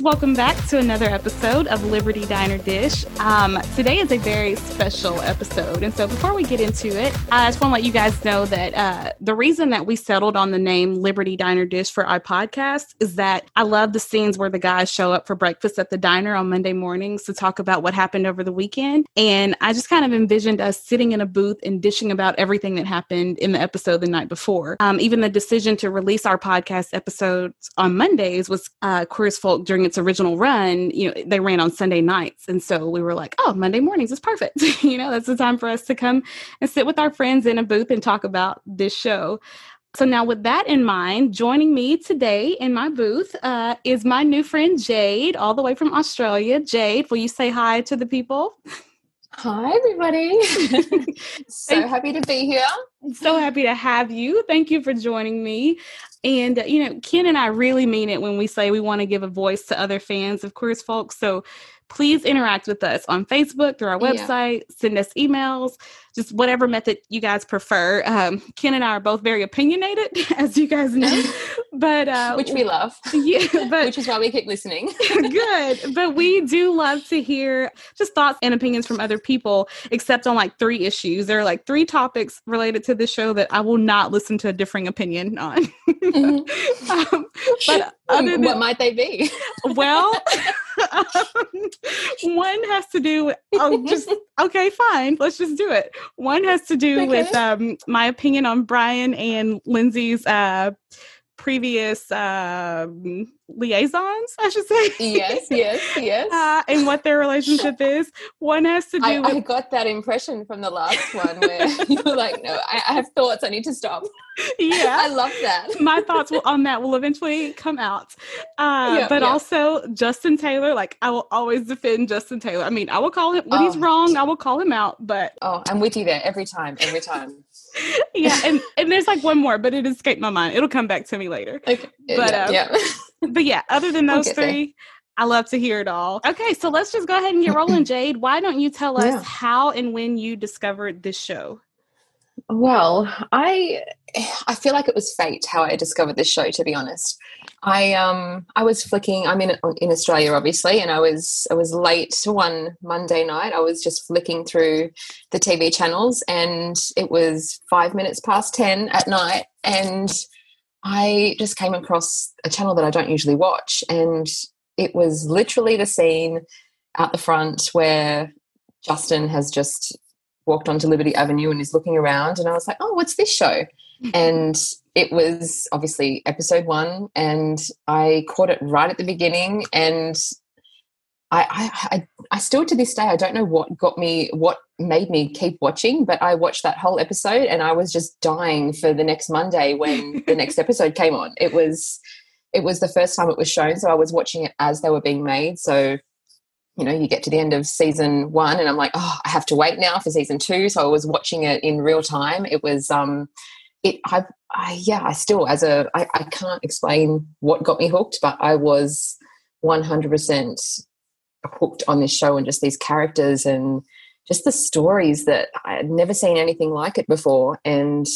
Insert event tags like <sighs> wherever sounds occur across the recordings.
welcome back to another episode of Liberty Diner Dish. Um, today is a very special episode, and so before we get into it, I just want to let you guys know that uh, the reason that we settled on the name Liberty Diner Dish for our podcast is that I love the scenes where the guys show up for breakfast at the diner on Monday mornings to talk about what happened over the weekend, and I just kind of envisioned us sitting in a booth and dishing about everything that happened in the episode the night before. Um, even the decision to release our podcast episodes on Mondays was uh, Queer as Folk during its original run. You know, they ran on Sunday nights, and so we were like, "Oh, Monday mornings is perfect." <laughs> you know, that's the time for us to come and sit with our friends in a booth and talk about this show. So now, with that in mind, joining me today in my booth uh, is my new friend Jade, all the way from Australia. Jade, will you say hi to the people? Hi, everybody. <laughs> <laughs> so happy to be here. So happy to have you. Thank you for joining me. And, uh, you know, Ken and I really mean it when we say we want to give a voice to other fans of Queer as Folk. So please interact with us on Facebook, through our website, yeah. send us emails, just whatever method you guys prefer. Um, Ken and I are both very opinionated, <laughs> as you guys know, but uh, <laughs> which we love. Yeah, but which is why we keep listening. <laughs> good, but we do love to hear just thoughts and opinions from other people, except on like three issues. There are like three topics related to the show that I will not listen to a differing opinion on. Mm-hmm. um, but other than, what might they be? well. Um, one has to do oh just okay fine let's just do it one has to do okay. with um, my opinion on brian and lindsay's uh, previous uh, liaisons, I should say. Yes, yes, <laughs> yes. Uh, and what their relationship <laughs> is. One has to do I, with. I got that impression from the last one where <laughs> you were like, no, I, I have thoughts. I need to stop. Yeah. I love that. My thoughts will, on that will eventually come out. Uh, but also, Justin Taylor, like, I will always defend Justin Taylor. I mean, I will call him, when oh. he's wrong, I will call him out, but. Oh, I'm with you there every time, every time yeah, and, and there's like one more, but it escaped my mind. It'll come back to me later. Okay. But yeah, um, <laughs> yeah. but yeah, other than those three, there. I love to hear it all. Okay, so let's just go ahead and get rolling, <clears throat> Jade. Why don't you tell us yeah. how and when you discovered this show? Well, I <sighs> I feel like it was fate how I discovered this show. To be honest, I um I was flicking. I'm in in Australia, obviously, and I was I was late one Monday night. I was just flicking through the TV channels, and it was five minutes past ten at night, and I just came across a channel that I don't usually watch, and it was literally the scene out the front where Justin has just walked onto Liberty Avenue and is looking around, and I was like, "Oh, what's this show?" And it was obviously episode one, and I caught it right at the beginning, and I, I, I, still to this day I don't know what got me what made me keep watching, but I watched that whole episode and I was just dying for the next Monday when the next <laughs> episode came on. It was it was the first time it was shown, so I was watching it as they were being made. So you know, you get to the end of season one and I'm like, oh, I have to wait now for season two. So I was watching it in real time. It was, um, it, I, I yeah, I still, as a, I, I can't explain what got me hooked, but I was 100% hooked on this show and just these characters and just the stories that I had never seen anything like it before. And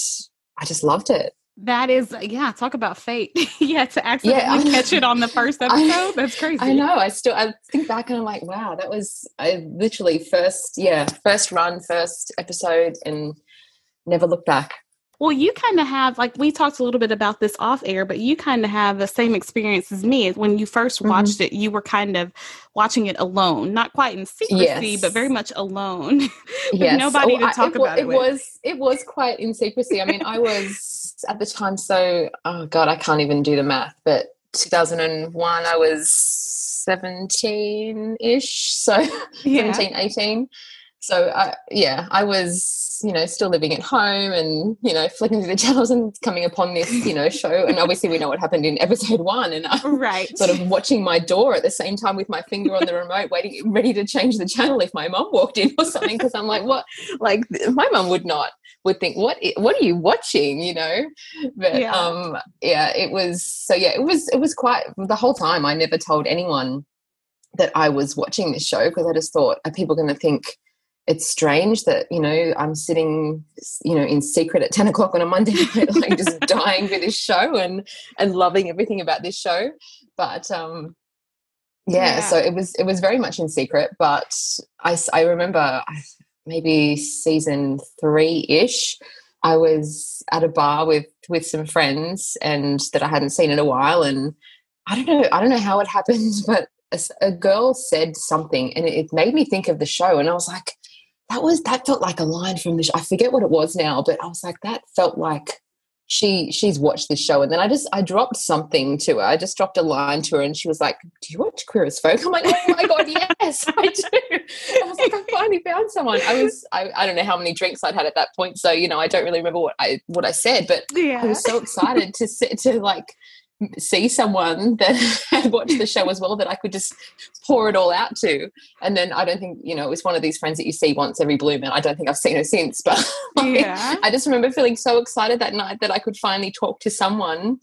I just loved it. That is, yeah, talk about fate. <laughs> yeah, to accidentally yeah, catch it on the first <laughs> episode. I, that's crazy. I know. I still, I think back and I'm like, wow, that was I literally first, yeah, first run, first episode, and never looked back. Well, you kind of have, like, we talked a little bit about this off air, but you kind of have the same experience as me. When you first mm-hmm. watched mm-hmm. it, you were kind of watching it alone, not quite in secrecy, yes. but very much alone. <laughs> yes. nobody oh, to talk I, it, about it. It was, it was quite in secrecy. I mean, I was at the time so, oh God, I can't even do the math, but 2001, I was 17 ish. So <laughs> yeah. 17, 18 so I, yeah, I was, you know, still living at home and, you know, flicking through the <laughs> channels and coming upon this, you know, show. And obviously we know what happened in episode <laughs> one. And I'm right. sort of watching my door at the same time with my finger on the remote, waiting, ready to change the channel if my mum walked in or something. Cause I'm like, what, like my mum would not, would think, what, what are you watching? You know? But, yeah. um, yeah, it was, so yeah, it was, it was quite, the whole time I never told anyone that I was watching this show because I just thought, are people going to think, it's strange that you know I'm sitting you know in secret at <laughs> 10 o'clock on a Monday night like just <laughs> dying for this show and and loving everything about this show but um yeah, yeah, so it was it was very much in secret, but I I remember maybe season three ish. I was at a bar with with some friends and that I hadn't seen in a while, and I don't know I don't know how it happened, <laughs> but a, a girl said something, and it, it made me think of the show, and I was like, that was that felt like a line from the show. I forget what it was now, but I was like, that felt like she she's watched this show and then i just i dropped something to her i just dropped a line to her and she was like do you watch queer as folk i'm like oh my god yes i do <laughs> i was like i finally found someone i was I, I don't know how many drinks i'd had at that point so you know i don't really remember what i what i said but yeah. i was so excited to sit to like see someone that <laughs> had watched the show as well that I could just pour it all out to. And then I don't think, you know, it was one of these friends that you see once every blue moon. I don't think I've seen her since, <laughs> but like, yeah. I just remember feeling so excited that night that I could finally talk to someone.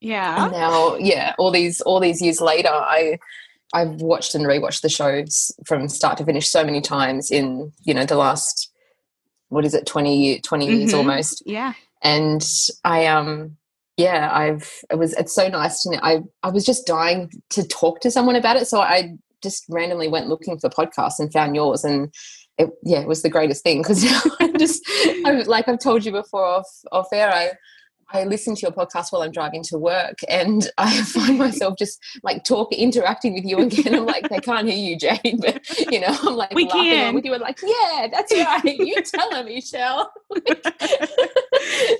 Yeah. And now, yeah, all these all these years later, I I've watched and rewatched the shows from start to finish so many times in, you know, the last what is it, 20, 20 mm-hmm. years almost. Yeah. And I um yeah, I've it was it's so nice to I I was just dying to talk to someone about it, so I just randomly went looking for podcasts and found yours, and it, yeah, it was the greatest thing because <laughs> I just I, like I've told you before off off air, I I listen to your podcast while I'm driving to work, and I <laughs> find myself just like talking, interacting with you again. I'm like, they can't hear you, Jane, but you know, I'm like we laughing can. with you. and like, yeah, that's right. You tell her, Michelle. <laughs>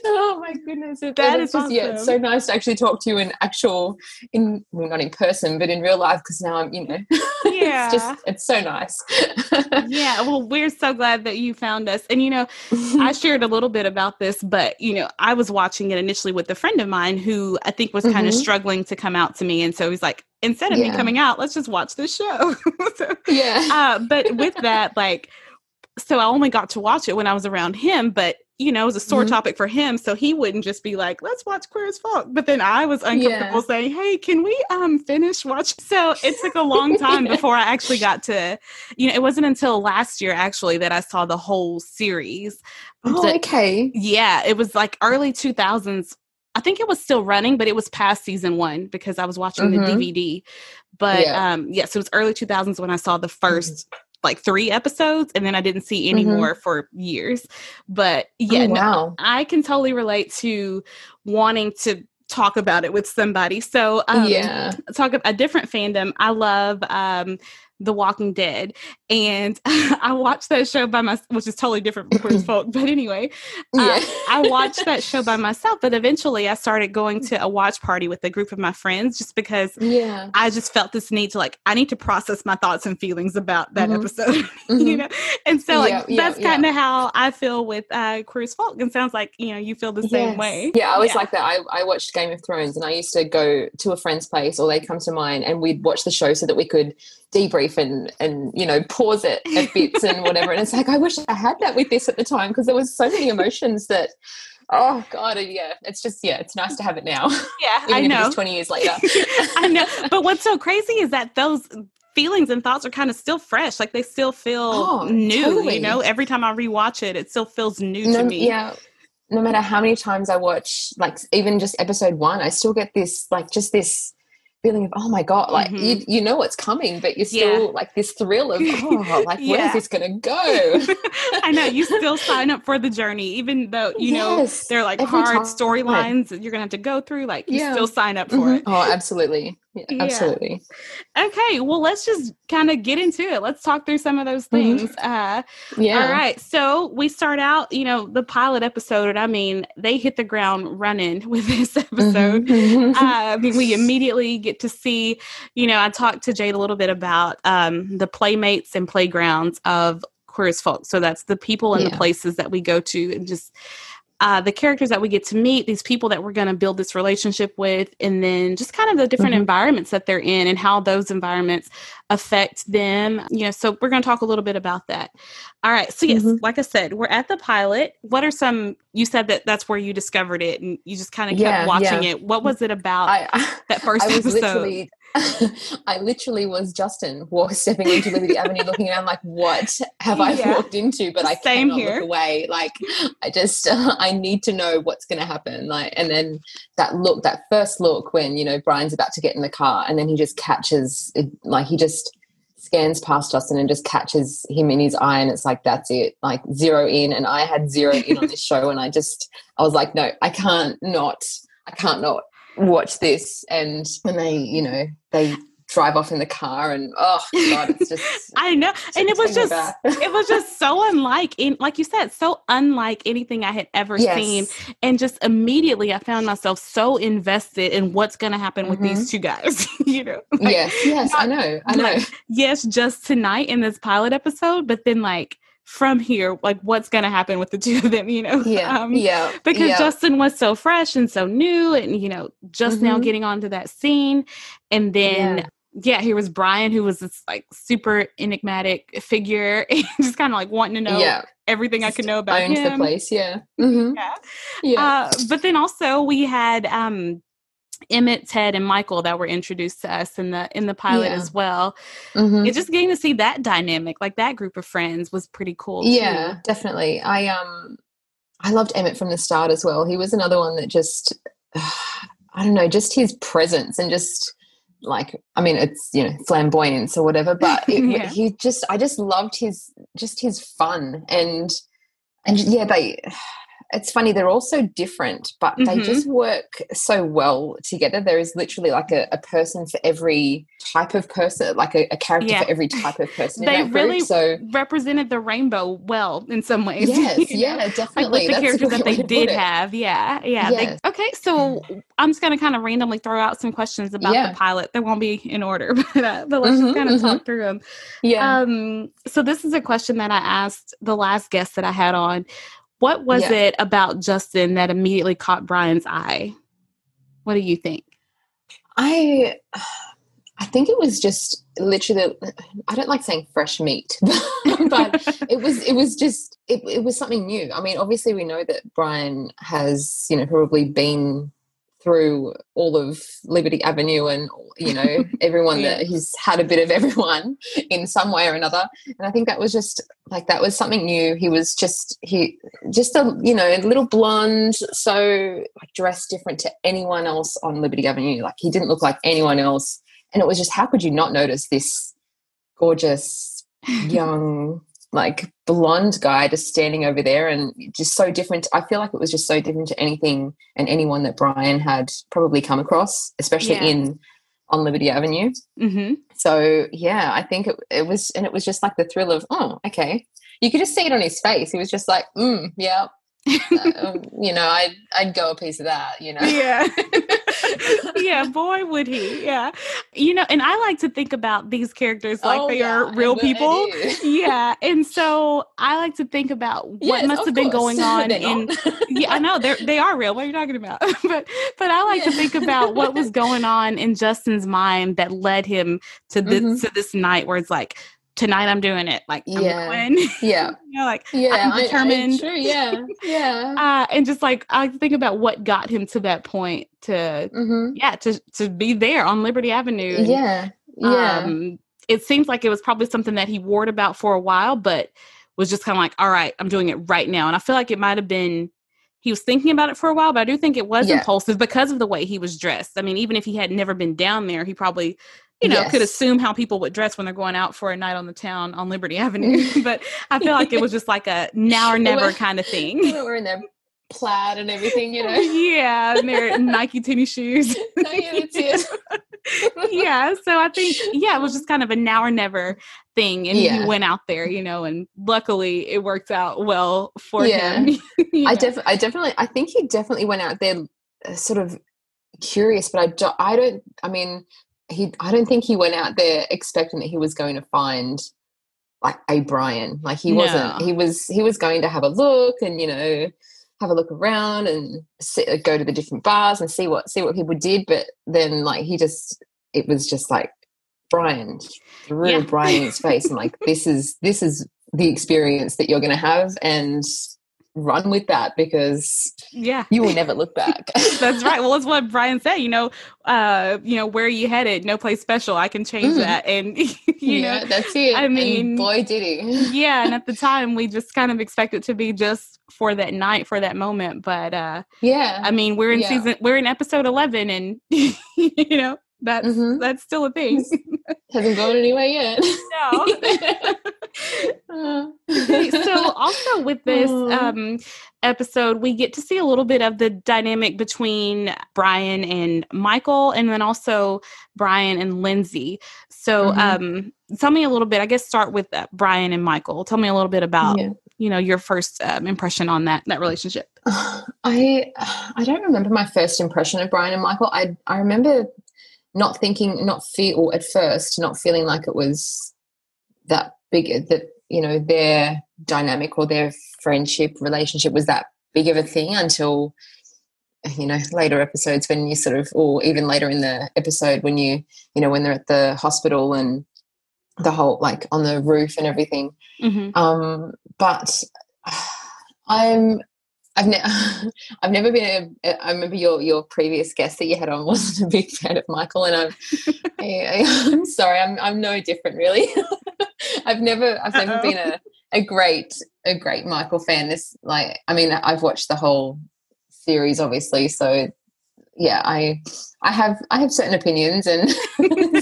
oh my goodness, that is just awesome. yeah, it's so nice to actually talk to you in actual, in well, not in person, but in real life. Because now I'm, you know, yeah, <laughs> it's just it's so nice. yeah, well, we're so glad that you found us, and you know, I shared a little bit about this, but you know, I was watching it initially with a friend of mine who I think was kind mm-hmm. of struggling to come out to me. And so he's like, instead of yeah. me coming out, let's just watch this show. <laughs> so, yeah. Uh, but with that, like, so I only got to watch it when I was around him, but you know, it was a sore mm-hmm. topic for him. So he wouldn't just be like, let's watch Queer as Folk. But then I was uncomfortable yeah. saying, hey, can we um finish watching? So it took a long <laughs> time before I actually got to, you know, it wasn't until last year actually that I saw the whole series. Oh, okay. Yeah, it was like early 2000s. I think it was still running, but it was past season one because I was watching mm-hmm. the DVD. But yeah. um, yes, yeah, so it was early 2000s when I saw the 1st mm-hmm. Like three episodes, and then I didn't see any mm-hmm. more for years. But yeah, oh, wow. no, I can totally relate to wanting to talk about it with somebody. So um, yeah, talk about a different fandom. I love um, the Walking Dead, and <laughs> I watched that show by myself, which is totally different from Queer <laughs> Folk. But anyway, uh, yeah. uh, I watched <laughs> that show by myself. But eventually, I started going to a watch party with a group of my friends, just because yeah. I just felt this need to like I need to process my thoughts and feelings about that mm-hmm. episode, mm-hmm. you know. And so, like yeah, that's yeah, kind of how I feel with uh, Queer Folk, and sounds like you know you feel the same way. Yeah, I was like that. I, I watched Game of Thrones, and I used to go to a friend's place, or they'd come to mine, and we'd watch the show so that we could debrief and and you know pause it at bits and <laughs> whatever. And it's like i wish i had that with this at the time because there was so many emotions that oh god yeah it's just yeah it's nice to have it now. Yeah <laughs> i know. 20 years later. <laughs> I know. But what's so crazy is that those feelings and thoughts are kind of still fresh like they still feel oh, new totally. you know? Every time i rewatch it it still feels new no, to me. yeah. No matter how many times i watch like even just episode one i still get this like just this feeling of oh my god like mm-hmm. you, you know what's coming but you're still yeah. like this thrill of <laughs> oh like yeah. where's this gonna go <laughs> i know you <laughs> still sign up for the journey even though you yes. know they're like hard storylines you're gonna have to go through like you yeah. still sign up for mm-hmm. it oh absolutely yeah, absolutely okay well let's just kind of get into it let's talk through some of those mm-hmm. things mm-hmm. uh yeah all right so we start out you know the pilot episode and i mean they hit the ground running <laughs> with this episode mm-hmm. <laughs> uh, i mean we immediately get to see you know i talked to jade a little bit about um the playmates and playgrounds of queer as folk so that's the people and yeah. the places that we go to and just uh, the characters that we get to meet, these people that we're going to build this relationship with, and then just kind of the different mm-hmm. environments that they're in and how those environments affect them. You know, so we're going to talk a little bit about that. All right. So, yes, mm-hmm. like I said, we're at the pilot. What are some, you said that that's where you discovered it and you just kind of kept yeah, watching yeah. it. What was it about I, I, <laughs> that first was episode? <laughs> I literally was Justin walk, stepping into Liberty Avenue, looking around like, what have I Yeah. walked into? But I Same cannot here. look away. Like, I just, <laughs> I need to know what's going to happen. Like, and then that look, that first look when you know Brian's about to get in the car, and then he just catches, it, like, he just scans past Justin and just catches him in his eye, and it's like, that's it, like zero in. And I had zero in on this <laughs> show, and I just, I was like, no, I can't not, I can't not watch this and when they you know they drive off in the car and oh god it's just <laughs> I know, and it was just it was just so <laughs> unlike in like you said, so unlike anything I had ever seen. And just immediately I found myself so invested in what's gonna happen with Mhm. these two guys. <laughs> you know? Like, yes yes i know i know yes, just tonight in this pilot episode, but then like from here, like what's gonna happen with the two of them, you know? <laughs> yeah Um, yeah because yeah. Justin was so fresh and so new, and you know, just now Mhm. getting onto that scene, and then Yeah. yeah, here was Brian, who was this like super enigmatic figure, <laughs> just kind of like wanting to know yeah everything I could know about owned the place yeah hmm Yeah. yeah Uh, but then also we had um, Emmett, Ted, and Michael that were introduced to us in the in the pilot Yeah. as well. Mhm. It just getting to see that dynamic, like that group of friends, was pretty cool. yeah too. definitely i um i loved emmett from the start as well he was another one that just <sighs> i don't know just his presence and just like i mean it's you know flamboyance or whatever but <laughs> it, Yeah. he just i just loved his just his fun and and yeah they it's funny they're all so different but they Mhm. just work so well together there is literally like a, a person for every type of person like a, a character Yeah. for every type of <laughs> person They that group. really so represented the rainbow well in some ways. <laughs> yes know? yeah Like definitely with the That's characters that they did have, yeah, yeah. Yes. They, okay, so I'm just gonna kind of randomly throw out some questions about Yeah. the pilot. They won't be in order, <laughs> but uh, but let's Mhm, just kind of mhm. talk through them. yeah Um, so this is a question that I asked the last guest that I had on. What was Yeah. it about Justin that immediately caught Brian's eye? What do you think? I I think it was just literally I don't like saying fresh meat, <laughs> but it was it was just it, it was something new. I mean, obviously we know that Brian has, you know, probably been through all of Liberty Avenue and you know, everyone <laughs> Yeah. that he's had a bit of everyone <laughs> in some way or another. And I think that was just like that was something new. He was just he just a you know, a little blonde, so like dressed different to anyone else on Liberty Avenue. Like he didn't look like anyone else. And it was just how could you not notice this gorgeous <laughs> young like blonde guy just standing over there and just so different. I feel like it was just so different to anything and anyone that brian had probably come across especially Yeah. in on liberty avenue. Hmm so yeah i think it, it was and it was just like the thrill of oh okay. You could just see it on his face. He was just like mm, yeah um, you know i'd i'd go a piece of that you know Yeah. <laughs> yeah, boy would he. Yeah. You know, and I like to think about these characters like Oh, they yeah, are real I bet I people. <laughs> yeah. And so I like to think about what Yes, must have been course. going <laughs> on in yeah, I know they're they are real. What are you talking about? but but I like to think about what was going on in Justin's mind that led him to this Mhm. to this night where it's like tonight I'm doing it. Like I'm Yeah. going. <laughs> yeah you know, like yeah I'm I- I- determined. yeah yeah <laughs> uh, and just like I think about what got him to that point to hmm yeah to to be there on Liberty Avenue. and, yeah yeah Um, it seems like it was probably something that he warred about for a while, but was just kind of like, all right, I'm doing it right now. And I feel like it might have been he was thinking about it for a while, but I do think it was Yeah. impulsive because of the way he was dressed. I mean, even if he had never been down there, he probably you know could assume how people would dress when they're going out for a night on the town on Liberty Avenue. <laughs> but I feel like it was just like a now or never kind of thing. <laughs> know, we're in their plaid and everything you know <laughs> yeah, and their Nike tennis shoes. No, yeah, yeah, so I think yeah, it was just kind of a now or never thing, and he went out there, you know, and luckily it worked out well for Yeah. him. you I know. def- I definitely I think he definitely went out there uh, sort of curious, but I don't, I don't I mean he I don't think he went out there expecting that he was going to find like a Brian. Like he wasn't he was he was going to have a look and you know have a look around and sit, uh, go to the different bars and see what see what people did, but then like he just it was just like Brian threw Yeah. Brian in his face and like this is this is the experience that you're going to have and run with that because yeah. you will never look back. <laughs> That's right. Well it's what brian said you know uh you know where are you headed? No place special. I can change mm. that. And <laughs> you yeah, know that's it. I mean and boy did he <laughs> yeah and at the time we just kind of expect it to be just for that night for that moment. But uh yeah. I mean we're in yeah. season we're in episode 11 and you know that's mm-hmm. that's still a thing. <laughs> Hasn't gone anywhere yet. No. <laughs> okay, so also with <laughs> this um, episode, we get to see a little bit of the dynamic between Brian and Michael, and then also Brian and Lindsay. So, mm-hmm. um, tell me a little bit. I guess start with uh, Brian and Michael. Tell me a little bit about yeah. you know your first um, impression on that that relationship. <sighs> I I don't remember my first impression of Brian and Michael. I I remember not thinking, not feel at first, not feeling like it was that big that you know their dynamic or their friendship relationship was that big of a thing until you know later episodes when you sort of or even later in the episode when you you know when they're at the hospital and the whole like on the roof and everything mm-hmm. um but <sighs> i'm I've, ne- <laughs> I've never been. A, I remember your your previous guest that you had on <laughs> wasn't a big fan of Michael, and I'm. <laughs> I, am sorry, I'm I'm no different really. I've never I've never Uh-oh. been a, a great a great Michael fan. This like I mean I've watched the whole series obviously, so yeah, I I have I have certain opinions and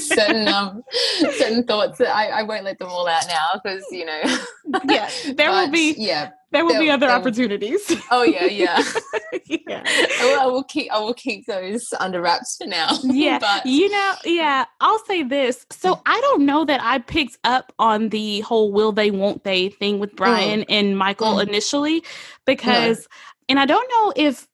certain um certain thoughts that I, I won't let them all out now because you know yeah there but, will be yeah there will there, be other opportunities. Oh yeah, yeah, <laughs> yeah. I will, I will, keep I will keep those under wraps for now. <laughs> Yeah, but you know, yeah. I'll say this. So I don't know that I picked up on the whole "will they, won't they" thing with Brian mm. and Michael mm. initially because, no. and I don't know if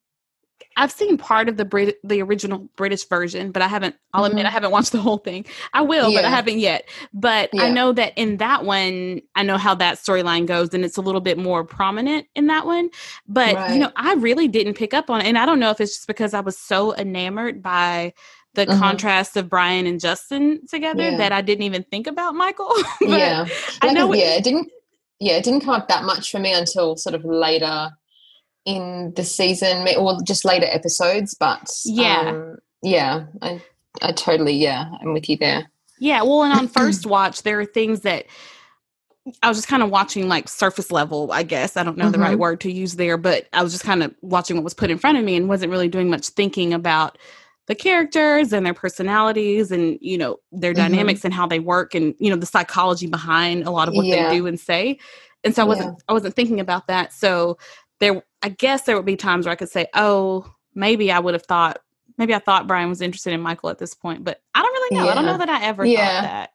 I've seen part of the Brit- the original British version, but I haven't. I'll mm-hmm. admit I haven't watched the whole thing. I will, yeah. but I haven't yet. But yeah. I know that in that one, I know how that storyline goes, and it's a little bit more prominent in that one. But right. you know, I really didn't pick up on it, and I don't know if it's just because I was so enamored by the mm-hmm. contrast of Brian and Justin together yeah. that I didn't even think about Michael. <laughs> yeah, like I know. yeah, it didn't. Yeah, it didn't come up that much for me until sort of later in the season or just later episodes but yeah um, yeah I, I totally yeah i'm with you there yeah well and on <clears throat> first watch there are things that I was just kind of watching like surface level, I guess. I don't know mm-hmm. the right mm-hmm. word to use there, but I was just kind of watching what was put in front of me and wasn't really doing much thinking about the characters and their personalities and, you know, their mm-hmm. dynamics and how they work and, you know, the psychology behind a lot of what yeah. they do and say. And so I wasn't yeah. I wasn't thinking about that. So there I guess there would be times where I could say, "Oh, maybe I would have thought maybe I thought Brian was interested in Michael at this point, but I don't really know. Yeah. I don't know that I ever yeah. thought that."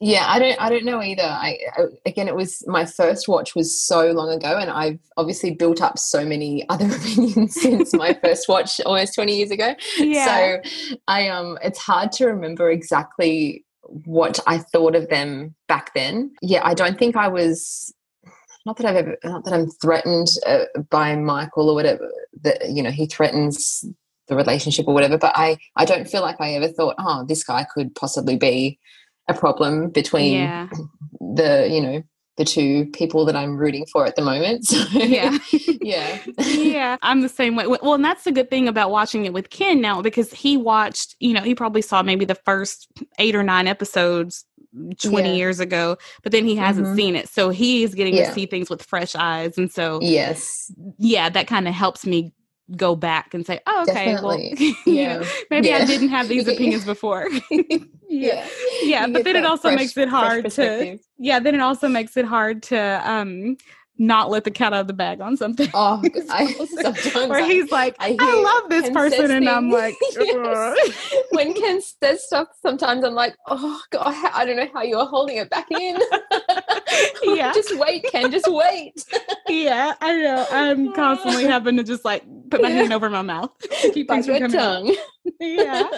Yeah, I don't I don't know either. I, I, again it was my first watch was so long ago and I've obviously built up so many <laughs> other opinions since my <laughs> first watch almost 20 years ago. Yeah. So I um it's hard to remember exactly what I thought of them back then. Yeah, I don't think I was not that I've ever, not that I'm threatened uh, by Michael or whatever, that, you know, he threatens the relationship or whatever, but I, I don't feel like I ever thought, oh, this guy could possibly be a problem between yeah. the, you know, the two people that I'm rooting for at the moment. <laughs> So, yeah. <laughs> yeah. yeah. I'm the same way. Well, and that's the good thing about watching it with Ken now because he watched, you know, he probably saw maybe the first eight or nine episodes 20 yeah. years ago, but then he hasn't mm-hmm. seen it. So he's getting yeah. to see things with fresh eyes. And so, yes. Yeah, that kind of helps me go back and say, oh, okay, Definitely. <laughs> well, yeah. know, maybe yeah. I didn't have <laughs> these opinions before. <laughs> yeah. Yeah. but then it also fresh, makes it hard to, yeah, then it also makes it hard to, um, not let the cat out of the bag on something. Oh, <laughs> I, sometimes where he's like, I, I love this Ken person, and I'm like, <laughs> when Ken says stuff, sometimes I'm like, oh god, I don't know how you're holding it back in. <laughs> yeah, just wait, Ken, just wait. yeah, I know. I'm constantly having to just like put my hand <laughs> over my mouth, <laughs> keep things from tongue. <laughs> yeah.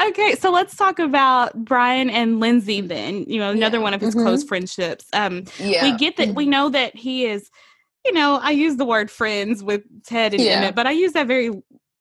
Okay, so let's talk about Brian and Lindsay then. You know, another yeah. one of his mm-hmm. close friendships. Um, yeah. we get that. We know that he is. You know, I use the word friends with Ted and yeah. Emmett, but I use that very.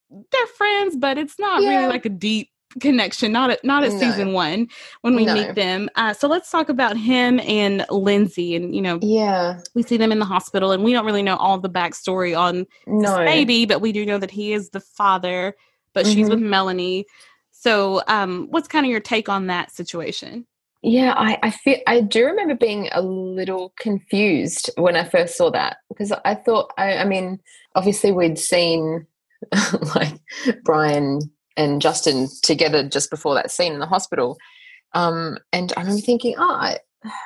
They're friends, but it's not yeah. really like a deep connection, not at not at No. season one when we No. meet them. Uh, so let's talk about him and Lindsay, and you know Yeah. we see them in the hospital, and we don't really know all the backstory on this No. baby, but we do know that he is the father, but she's Mhm. with Melanie. So, um, what's kind of your take on that situation? Yeah, I, I feel I do remember being a little confused when I first saw that because I thought I, I mean obviously we'd seen <laughs> like Brian and Justin together just before that scene in the hospital, um, and I remember thinking, oh, I,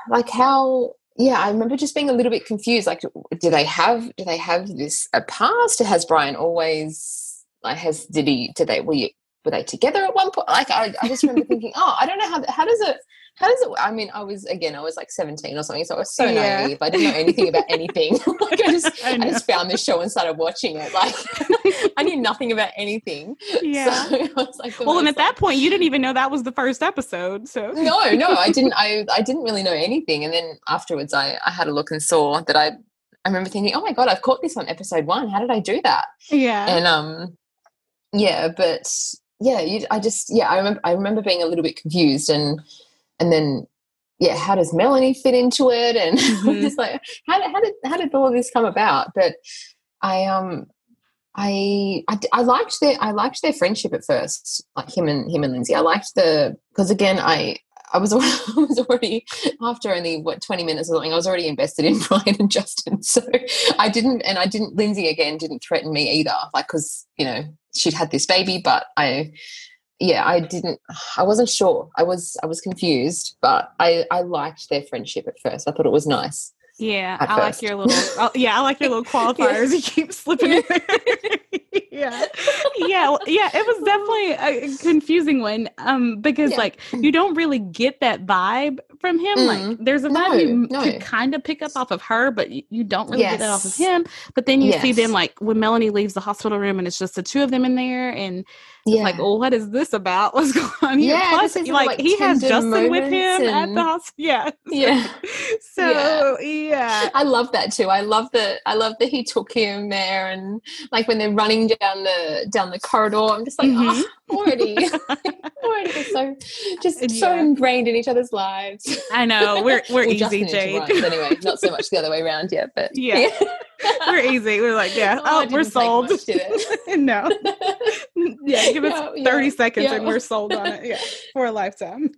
like how yeah, I remember just being a little bit confused. Like, do they have do they have this a past? Has Brian always like has did he did they were you, were they together at one point? Like, I, I just remember <laughs> thinking, oh, I don't know how how does it how does it? I mean, I was again, I was like seventeen or something, so I was so Yeah. naive. I didn't know anything about anything. <laughs> like, I just I I, just found this show and started watching it. Like, <laughs> I knew nothing about anything. Yeah. <laughs> So like, well, and at that point, you didn't even know that was the first episode. So, no, no, I didn't. I I didn't really know anything, and then afterwards, I I had a look and saw that I. I remember thinking, "Oh my god, I've caught this on episode one. How did I do that?" yeah. And um, yeah, but yeah, you, I just yeah, I remember I remember being a little bit confused, and and then yeah, how does Melanie fit into it? And <laughs> Mhm. just like how did how did how did all of this come about? But I um. I, I I liked their I liked their friendship at first, like him and him and Lindsay. I liked the because again I I was al- <laughs> I was already after only what twenty minutes or something I was already invested in <laughs> Brian and Justin, so I didn't and I didn't Lindsay again didn't threaten me either, like because you know she'd had this baby, but I yeah I didn't I wasn't sure I was I was confused, but I I liked their friendship at first. I thought it was nice. Yeah, I like your little. oh, yeah, I like your little <laughs> qualifiers. You keep slipping in there. <laughs> yeah, yeah, yeah. It was definitely <laughs> a confusing one, um, because Yeah. like you don't really get that vibe from him. Mm. Like, there's a vibe No, you no. could kind of pick up off of her, but you, you don't really get that off of him. But then you see them like when Melanie leaves the hospital room, and it's just the two of them in there, and Yeah, like, well, what is this about? <laughs> What's going on here? Yeah, Plus, like, like, he has Justin with him moments at the hospital. <laughs> Yeah, yeah. so yeah. I love that too. I love that. I love that he took him there, and like when they're running down the down the corridor, I'm just like, Mhm. oh, already, already, <laughs> <laughs> so just so ingrained in each other's lives. I know <laughs> we're we're Well, easy, Jade. Anyway, not so much the other way around yet, but Yeah. we're easy. We're like, yeah, Oh, oh, we're sold. much, no, yeah, give us Yeah, yeah, thirty seconds yeah. and we're sold on it. Yeah, for a lifetime.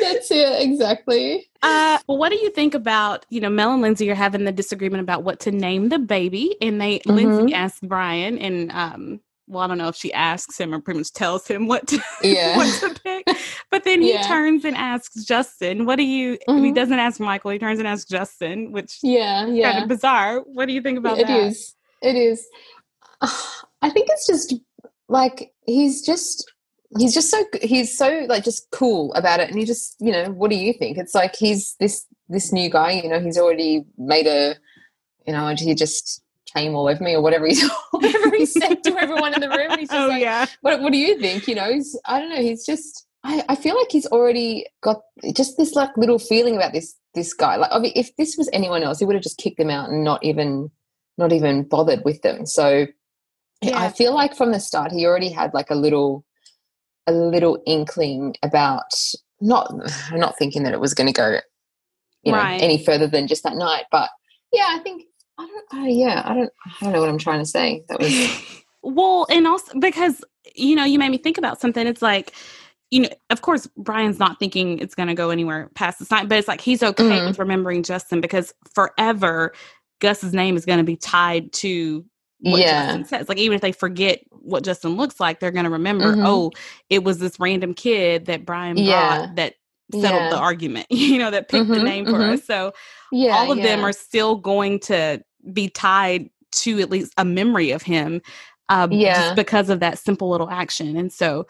That's it, exactly. Uh, well, what do you think about you know Mel and Lindsay are having the disagreement about what to name the baby, and they Lindsay Mhm. asked Brian, and um, well, I don't know if she asks him or pretty much tells him what to Yeah. <laughs> what to pick, but then <laughs> he Yeah. turns and asks Justin, "What do you?" He Mhm. doesn't ask Michael. He turns and asks Justin, which Yeah, yeah. kind of bizarre. What do you think about It that? is. It is. <sighs> I think it's just like he's just he's just so he's so like just cool about it, and he just you know what do you think? It's like he's this this new guy. You know, he's already made a you know, he just came all over me or whatever he's <laughs> whatever he said to everyone in the room. He's just Oh like, yeah, what, what do you think? You know, he's, I don't know. He's just, I, I feel like he's already got just this like little feeling about this, this guy. Like, if this was anyone else, he would have just kicked them out and not even, not even bothered with them. So Yeah. I feel like from the start, he already had like a little, a little inkling about not, not thinking that it was going to go, you know, Right. any further than just that night. But yeah, I think, I don't, uh, yeah, I don't, I don't know what I'm trying to say. That was, <laughs> well, and also because you know, you made me think about something. It's like, you know, of course, Brian's not thinking it's going to go anywhere past this night, but it's like he's okay Mhm. with remembering Justin because forever Gus's name is going to be tied to what yeah. Justin says. Like even if they forget what Justin looks like, they're going to remember. Mhm. Oh, it was this random kid that Brian Yeah. brought that settled Yeah. the argument. <laughs> You know, that picked the Mhm, name for mhm. us. So Yeah. all of them are still going to be tied to at least a memory of him uh, Yeah. just because of that simple little action and so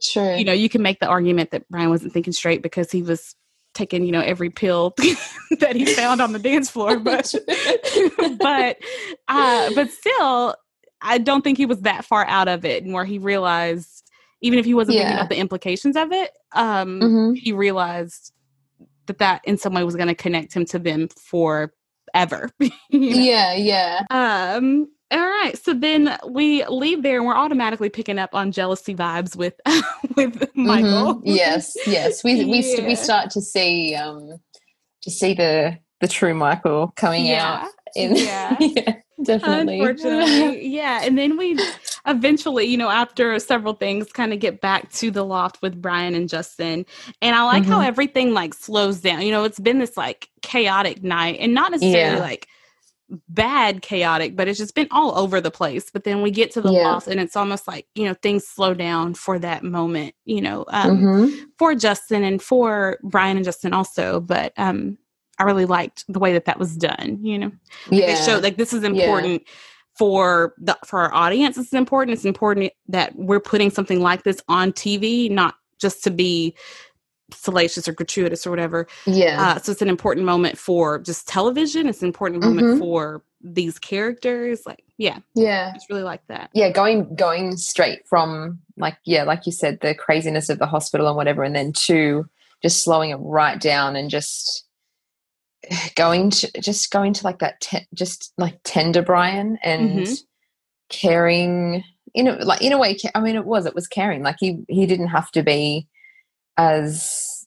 sure. you know you can make the argument that brian wasn't thinking straight because he was taking you know every pill <laughs> that he found on the dance floor <laughs> but <laughs> but uh but still i don't think he was that far out of it and where he realized even if he wasn't thinking Yeah. about the implications of it um Mhm. he realized that that in some way was going to connect him to them forever. you know? Yeah, yeah. Um. All right. So then we leave there and we're automatically picking up on jealousy vibes with <laughs> with Michael. Mm-hmm. Yes, yes. We we st- we start to see um to see the the true Michael coming Yeah. out in Yeah. <laughs> yeah, definitely. Unfortunately, <laughs> yeah. And then we eventually, you know, after several things, kind of get back to the loft with Brian and Justin. And I like how Mhm. everything like slows down. You know, it's been this like chaotic night and not necessarily Yeah. like bad chaotic, but it's just been all over the place. But then we get to the Yeah. loft and it's almost like, you know, things slow down for that moment, you know, um, Mhm. for Justin and for Brian and Justin also. But um, I really liked the way that that was done, you know Yeah. they showed like this is important for the for our audience it's important it's important that we're putting something like this on tv not just to be salacious or gratuitous or whatever yeah. uh, so it's an important moment for just television it's an important moment Mhm. for these characters like yeah yeah. it's really like that yeah going going straight from like yeah like you said the craziness of the hospital and whatever and then to just slowing it right down and just going to just going to like that te- just like tender brian and Mhm. caring you know like in a way i mean it was it was caring like he he didn't have to be as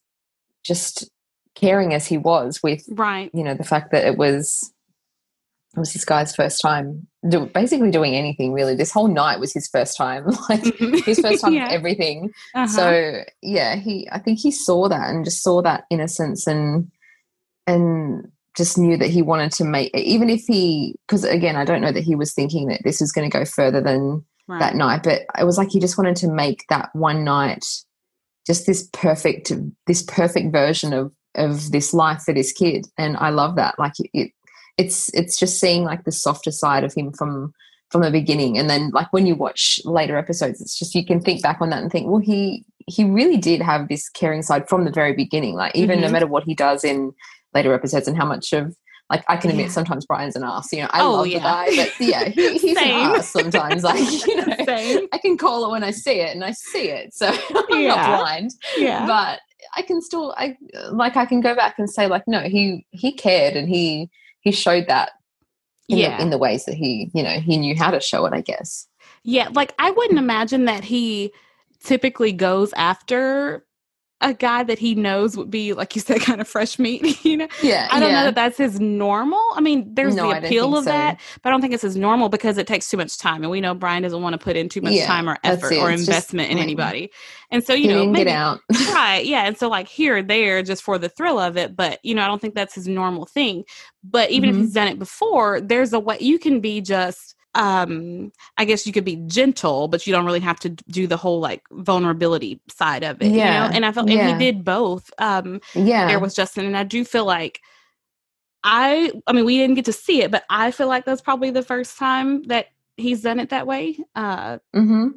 just caring as he was with right you know the fact that it was it was this guy's first time do, basically doing anything really this whole night was his first time <laughs> like his first <laughs> time yeah. everything uh-huh. so yeah he i think he saw that and just saw that innocence and and just knew that he wanted to make even if he because again i don't know that he was thinking that this was going to go further than right. that night but it was like he just wanted to make that one night just this perfect this perfect version of of this life for this kid. And i love that. Like it it's it's just seeing like the softer side of him from from the beginning. And then like when you watch later episodes it's just you can think back on that and think well he he really did have this caring side from the very beginning. Like even no Mhm. matter what he does in later episodes and how much of like I can admit Yeah. sometimes Brian's an ass. You know, I Oh, love yeah. the guy, but yeah, <laughs> he, he's an ass sometimes. Like <laughs> you know, Same. I can call it when I see it, and I see it, so <laughs> I'm Yeah. not blind. yeah But I can still, I like, I can go back and say, like, no, he he cared, and he he showed that in, yeah the, in the ways that he, you know, he knew how to show it. I guess. Yeah, like I wouldn't imagine that he typically goes after a guy that he knows would be, like you said, <laughs> kind of fresh meat. <laughs> You know, Yeah, I don't yeah. know that that's his normal. I mean, there's No, the appeal of so. that, but I don't think it's his normal because it takes too much time, and we know Brian doesn't want to put in too much Yeah, time or effort or It's investment in anybody. And so, you know, maybe get out. <laughs> right yeah and so like here or there just for the thrill of it but you know i don't think that's his normal thing but even if Mhm. he's done it before there's a way you can be just um i guess you could be gentle but you don't really have to do the whole like vulnerability side of it you know and i felt and he did both um yeah, there was justin and i do feel like i i mean we didn't get to see it but i feel like that's probably the first time that he's done it that way uh mm-hmm.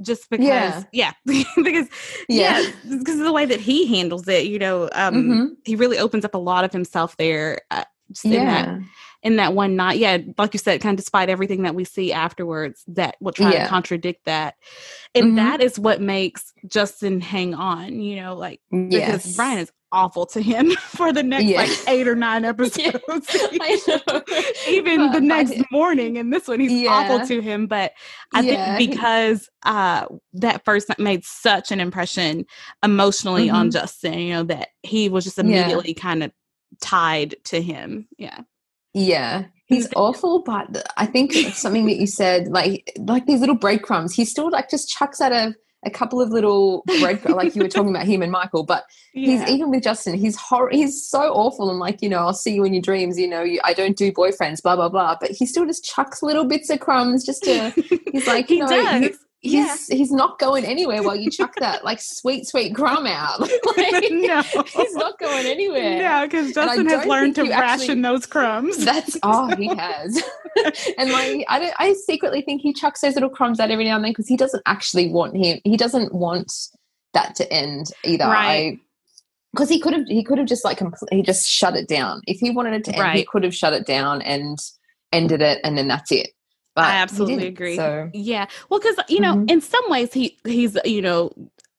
just because Yeah. yeah, <laughs> because Yeah. yeah because of the way that he handles it you know um Mhm. he really opens up a lot of himself there uh, just in that yeah, in that one night yeah like you said kind of despite everything that we see afterwards that will try Yeah. to contradict that and Mhm. that is what makes justin hang on you know like because yes. brian is awful to him <laughs> for the next Yeah. like eight or nine <laughs> episodes <laughs> I even But the next the- morning and this one he's Yeah. awful to him but i Yeah, think because uh that first night made such an impression emotionally on Mhm. justin you know that he was just immediately kind of tied to him yeah Yeah, he's awful, but I think <laughs> something that you said, like like these little breadcrumbs. He still like just chucks out a, a couple of little bread, <laughs> like you were talking about him and Michael. But he's even with Justin, he's hor- he's so awful and like you know, I'll see you in your dreams. You know, you, I don't do boyfriends, blah blah blah. But he still just chucks little bits of crumbs just to. He's <laughs> like, he you know, does you- He's he's not going anywhere while you chuck that like sweet sweet crumb out. <laughs> Like, no he's not going anywhere. Yeah, because justin has learned to you actually- ration those crumbs That's oh, he <laughs> has, and like I don't. I secretly think he chucks those little crumbs out every now and then because he doesn't actually want him. He doesn't want that to end either. Right. Because he could have. He could have just like he just shut it down. If he wanted it to end, he could have shut it down and ended it, and then that's it. But I absolutely agree. So Yeah. Well, because you know, Mhm. in some ways he he's you know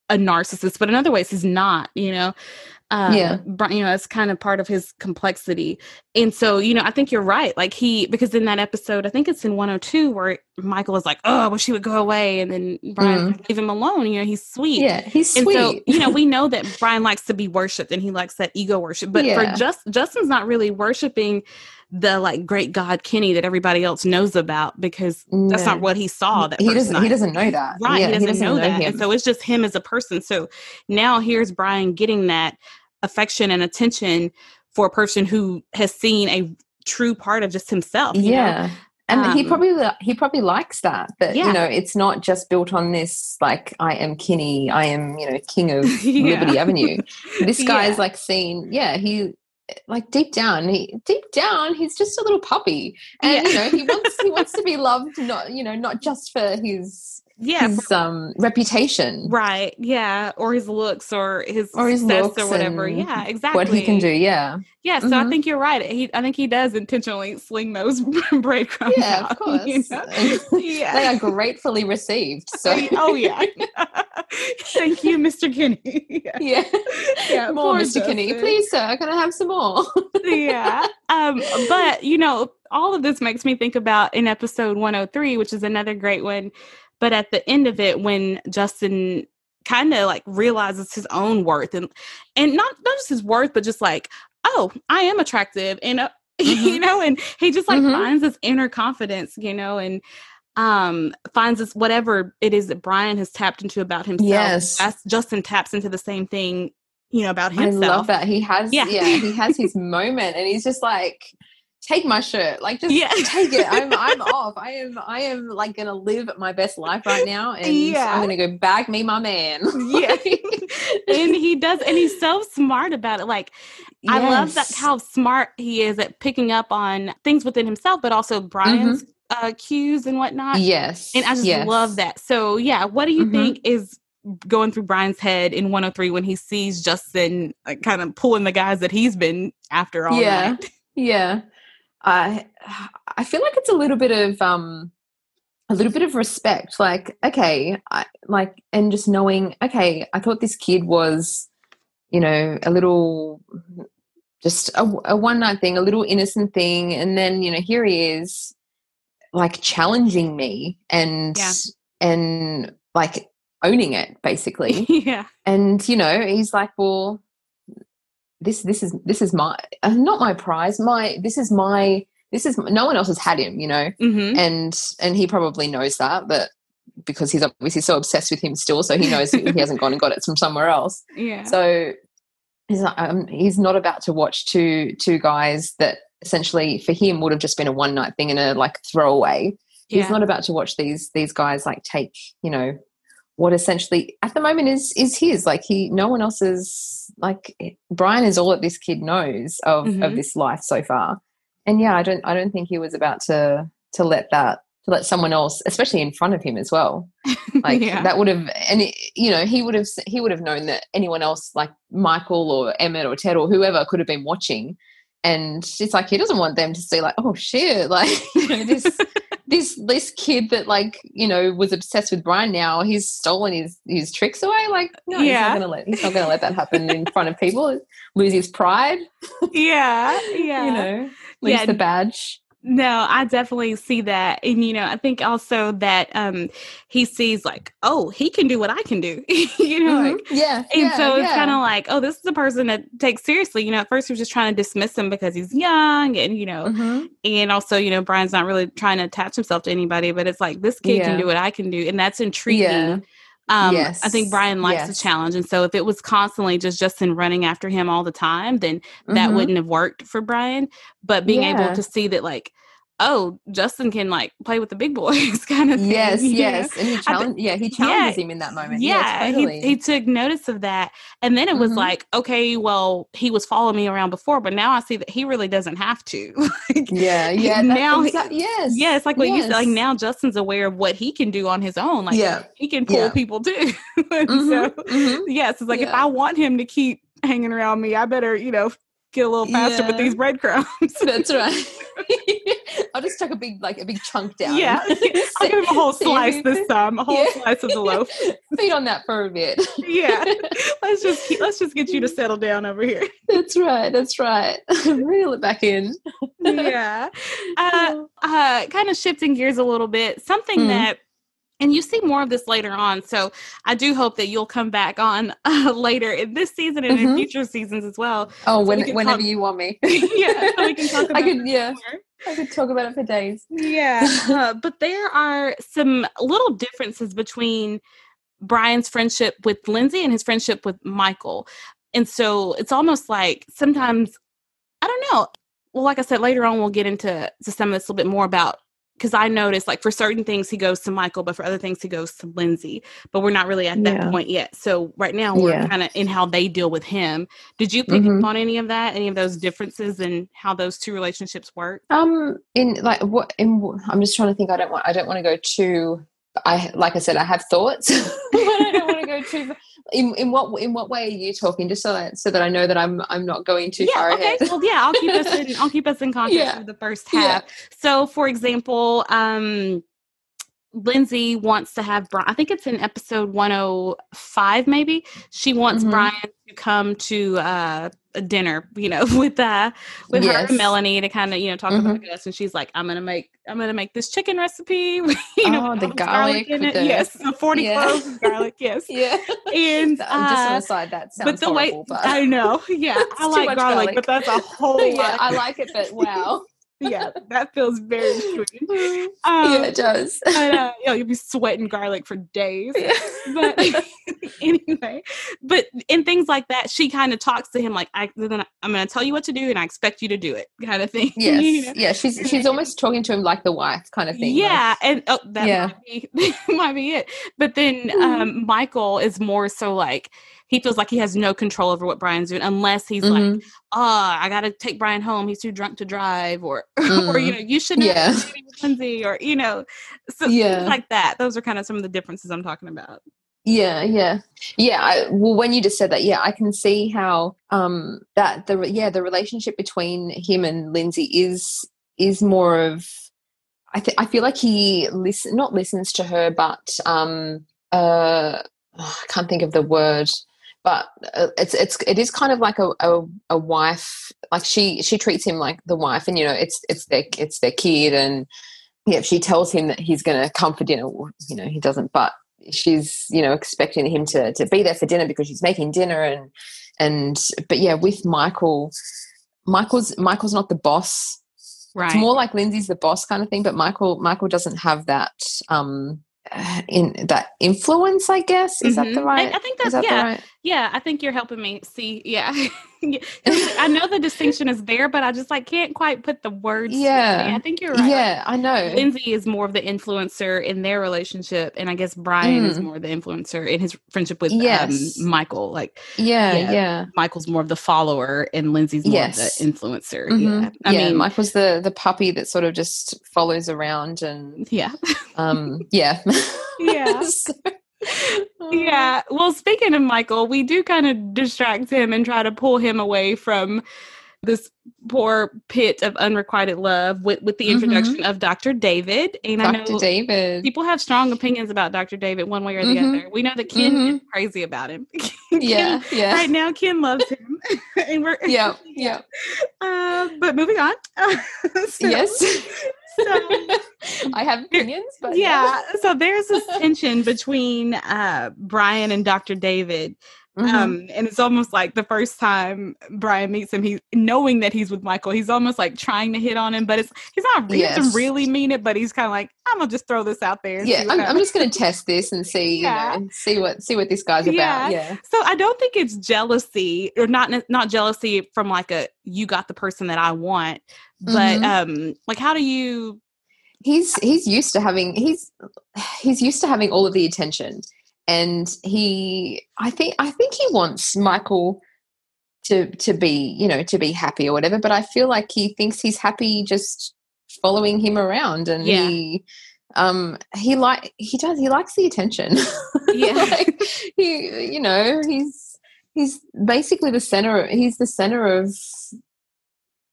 a narcissist, but in other ways he's not. You know, Uh, Yeah. You know, it's kind of part of his complexity. And so, you know, I think you're right. Like he, because in that episode, I think it's in 102 where Michael is like, oh, I wish he would go away. And then Brian, leave him alone. You know, he's sweet. Mm. Yeah, he's And sweet. so, you know, we <laughs> know that Brian likes to be worshipped and he likes that ego worship. But Yeah. for just Justin's not really worshiping the like great God Kinney that everybody else knows about because that's not what he saw that he doesn't. night. He doesn't know that. Right, Yeah, he, doesn't know, that. him. And so it's just him as a person. So now here's Brian getting that affection and attention for a person who has seen a true part of just himself. you know? yeah. And he Um, probably li- he probably likes that that Yeah. you know it's not just built on this like I am Kinney I am you know king of <laughs> Yeah. Liberty Avenue. <laughs> This guy's Yeah. like seen yeah he like deep down he deep down he's just a little puppy and Yeah. you know he wants he wants to be <laughs> loved not you know not just for his Yeah. his um reputation Right. Yeah. Or his looks or his Or his looks or whatever. Yeah, exactly. what he can do yeah Yeah. So I Mhm. think you're right. He I think he does intentionally sling those <laughs> breadcrumbs yeah out. of course you know? <laughs> <laughs> Yeah. they are gratefully received so oh yeah. Thank you, Mr. Kinney. yeah. yeah Yeah, more Mr. Kinney please sir can I have some more yeah. Um, but you know, all of this makes me think about in episode 103, which is another great one. But at the end of it, when Justin kind of like realizes his own worth and and not not just his worth, but just like, oh, I am attractive, and uh, <laughs> you Mhm. know, and he just like Mhm. finds this inner confidence, you know, and um finds this whatever it is that Brian has tapped into about himself. Yes. That's Justin taps into the same thing, you know, about himself. I love that he has Yeah. yeah. he has his <laughs> moment and he's just like take my shirt like just Yeah. take it I'm I'm <laughs> off I am I am like gonna live my best life right now and Yeah. I'm gonna go bag me my man <laughs> Yeah. and he does and he's so smart about it like i love that how smart he is at picking up on things within himself but also brian's uh cues and whatnot yes and i just yes. love that so yeah what do you Mhm. think is going through brian's head in 103 when he sees justin like, kind of pulling the guys that he's been after all Yeah. night yeah I I feel like it's a little bit of um a little bit of respect like okay I, like and just knowing okay I thought this kid was you know a little just a, a one night thing a little innocent thing and then you know here he is like challenging me and Yeah. and like owning it basically <laughs> yeah and you know he's like well this this is this is my uh, not my prize my this is my this is no one else has had him you know? Hmm and and he probably knows that but because he's obviously so obsessed with him still so he knows he hasn't gone and got it from somewhere else. <laughs> Yeah. So he's not, um, he's not about to watch two two guys that essentially for him would have just been a one night thing and a like throwaway. He's not about to watch these these guys like take you know what essentially at the moment is is his like he no one else is like brian is all that this kid knows of of Mhm. this life so far and yeah i don't i don't think he was about to to let that to let someone else especially in front of him as well <laughs> like Yeah. that would have and it, you know he would have he would have known that anyone else like michael or emmett or ted or whoever could have been watching and she's like he doesn't want them to see like oh shit <laughs> like you know this <laughs> this this kid that like you know was obsessed with brian now he's stolen his his tricks away. Like no he's not gonna let he's not gonna let that happen in front of people lose his pride. Yeah <laughs> yeah. you know lose Yeah. the badge No, I definitely see that. And you know, I think also that um he sees like, oh, he can do what I can do. <laughs> you know, like Mhm. yeah and yeah, so it's yeah. kind of like, oh, this is a person that takes seriously. You know, at first he was just trying to dismiss him because he's young and you know, Mhm. and also, you know, Brian's not really trying to attach himself to anybody, but it's like this kid Yeah. can do what I can do. And that's intriguing. Um, I think Brian likes the Yes. challenge. And so if it was constantly just Justin running after him all the time, then that Mhm. wouldn't have worked for Brian. But being Yeah. able to see that, like, oh, Justin can like play with the big boys <laughs> kind of thing. yes you know? yes and he challenge yeah he challenges him in that moment Yeah, totally. he, he took notice of that. And then it was Mhm. like, okay, well, he was following me around before, but now I see that he really doesn't have to. <laughs> like, yeah yeah now exa- yes yeah, it's like what you said. Like now Justin's aware of what he can do on his own. Like yeah he can pull Yeah. people too. <laughs> Mhm, So mhm. yes, it's like if I want him to keep hanging around me, I better, you know, get a little faster with these breadcrumbs. <laughs> That's right. <laughs> I'll just chuck a big like a big chunk down. Yeah, <laughs> I'll give him a whole slice this time, a whole yeah. slice of the loaf. Feed on that for a bit. yeah, let's just keep, let's just get you to settle down over here. That's right. That's right. Reel it back in. yeah. Uh, uh, kind of shifting gears a little bit. Something mm. that and you see more of this later on. So I do hope that you'll come back on <laughs> uh, later in this season and mm-hmm. in future seasons as well. Oh, so when, we whenever talk- you want me. <laughs> yeah, so we can talk <laughs> about I could, yeah. More. I could talk about it for days. Yeah. Uh, but there are some little differences between Brian's friendship with Lindsay and his friendship with Michael. And so it's almost like sometimes, I don't know. Well, like I said, later on, we'll get into to some of this a little bit more about because I noticed like for certain things he goes to Michael, but for other things he goes to Lindsay. But we're not really at that yeah. point yet. So right now we're yeah. kind of in how they deal with him. Did you pick mm-hmm. up on any of that? Any of those differences in how those two relationships work? Um, in like what? In I'm just trying to think. I don't want. I don't want to go too. I like I said, I have thoughts, <laughs> but I don't want to go too Far. in, in what in what way are you talking just so that so that I know that I'm I'm not going too yeah, far okay. ahead. well, yeah, I'll keep us in I'll keep us in <laughs> context yeah. of the first half. Yeah. So, for example, um, Lindsay wants to have Brian. I think it's in episode 105, maybe. She wants mm-hmm. Brian to come to uh, a dinner, you know, <laughs> with uh with yes. her and Melanie to kind of you know talk mm-hmm. about this. And she's like, "I'm gonna make I'm gonna make this chicken recipe." <laughs> you know, oh, the garlic, garlic in it. The, yes, forty yeah. cloves of garlic. <laughs> Yes, yeah. And uh, just on the side, that sounds but the horrible, way but I know, yeah, I like garlic, garlic, but that's a whole yeah, lot. I like it, but wow yeah, that feels very sweet. <laughs> Um, yeah, it does. And, uh, <laughs> you know, you'll be sweating garlic for days. Yeah. <laughs> But anyway, but in things like that, she kind of talks to him like, I, "I'm going to tell you what to do, and I expect you to do it," kind of thing. Yes, you know? yeah. She's she's almost talking to him like the wife, kind of thing. Yeah, like, and oh, that yeah. might be might be it. But then mm-hmm. um, Michael is more so like he feels like he has no control over what Brian's doing unless he's mm-hmm. like, oh, I got to take Brian home. He's too drunk to drive, or mm-hmm. <laughs> or you know, you shouldn't yeah. have Lindsay, or you know, so yeah. like that. Those are kind of some of the differences I'm talking about. Yeah, yeah, yeah. I, well, when you just said that, yeah, I can see how um that the yeah the relationship between him and Lindsay is is more of. I th- I feel like he listen not listens to her, but um uh oh, <sighs> I can't think of the word but uh, it's it's it is kind of like a, a, a wife like she she treats him like the wife and you know it's it's their it's their kid and yeah she tells him that he's going to come for dinner you know he doesn't but she's you know expecting him to to be there for dinner because she's making dinner and and but yeah with michael michael's michael's not the boss right it's more like lindsay's the boss kind of thing but michael michael doesn't have that um in that influence i guess is mm-hmm. that the mm-hmm. right I, I think that's that yeah right? Yeah i think you're helping me. See yeah. <laughs> I know the distinction is there but i just like can't quite put the words yeah. I think you're right. Yeah i know. Lindsay is more of the influencer in their relationship and i guess brian mm. is more the influencer in his friendship with um, yes. um, michael. Like yeah, yeah, yeah. Michael's more of the follower and lindsay's more yes. of the influencer. Mm-hmm. yeah. I yeah, mean michael's the the puppy that sort of just follows around and yeah. um yeah. <laughs> Yeah. <laughs> So, yeah. <laughs> Well, speaking of Michael, we do kind of distract him and try to pull him away from this poor pit of unrequited love with, with the mm-hmm. introduction mm-hmm. of Dr. David. And Dr. I know David. People have strong opinions about Dr. David one way or the mm-hmm. other. We know that Ken mm-hmm. is crazy about him. <laughs> Ken, yeah, yeah. Right now, Ken loves him. <laughs> and we're yeah, yeah. Uh, but moving on. so, yes. So, <laughs> I have opinions, but yeah. yeah. So there's this <laughs> tension between uh, Brian and Dr. David Mm-hmm. Um, and it's almost like the first time Brian meets him, he knowing that he's with Michael, he's almost like trying to hit on him, but it's he's not really, yes. really mean it, but he's kind of like, I'm gonna just throw this out there. Yeah, I'm, I'm, just gonna test this and see, yeah. you know, see what see what this guy's yeah. about. Yeah. So I don't think it's jealousy or not not jealousy from like a you got the person that I want, but mm-hmm. um, like how do you? He's he's used to having he's he's used to having all of the attention and he i think i think he wants michael to to be you know to be happy or whatever but i feel like he thinks he's happy just following him around and yeah. he um he like he does he likes the attention <laughs> yeah like, he you know he's he's basically the center of, he's the center of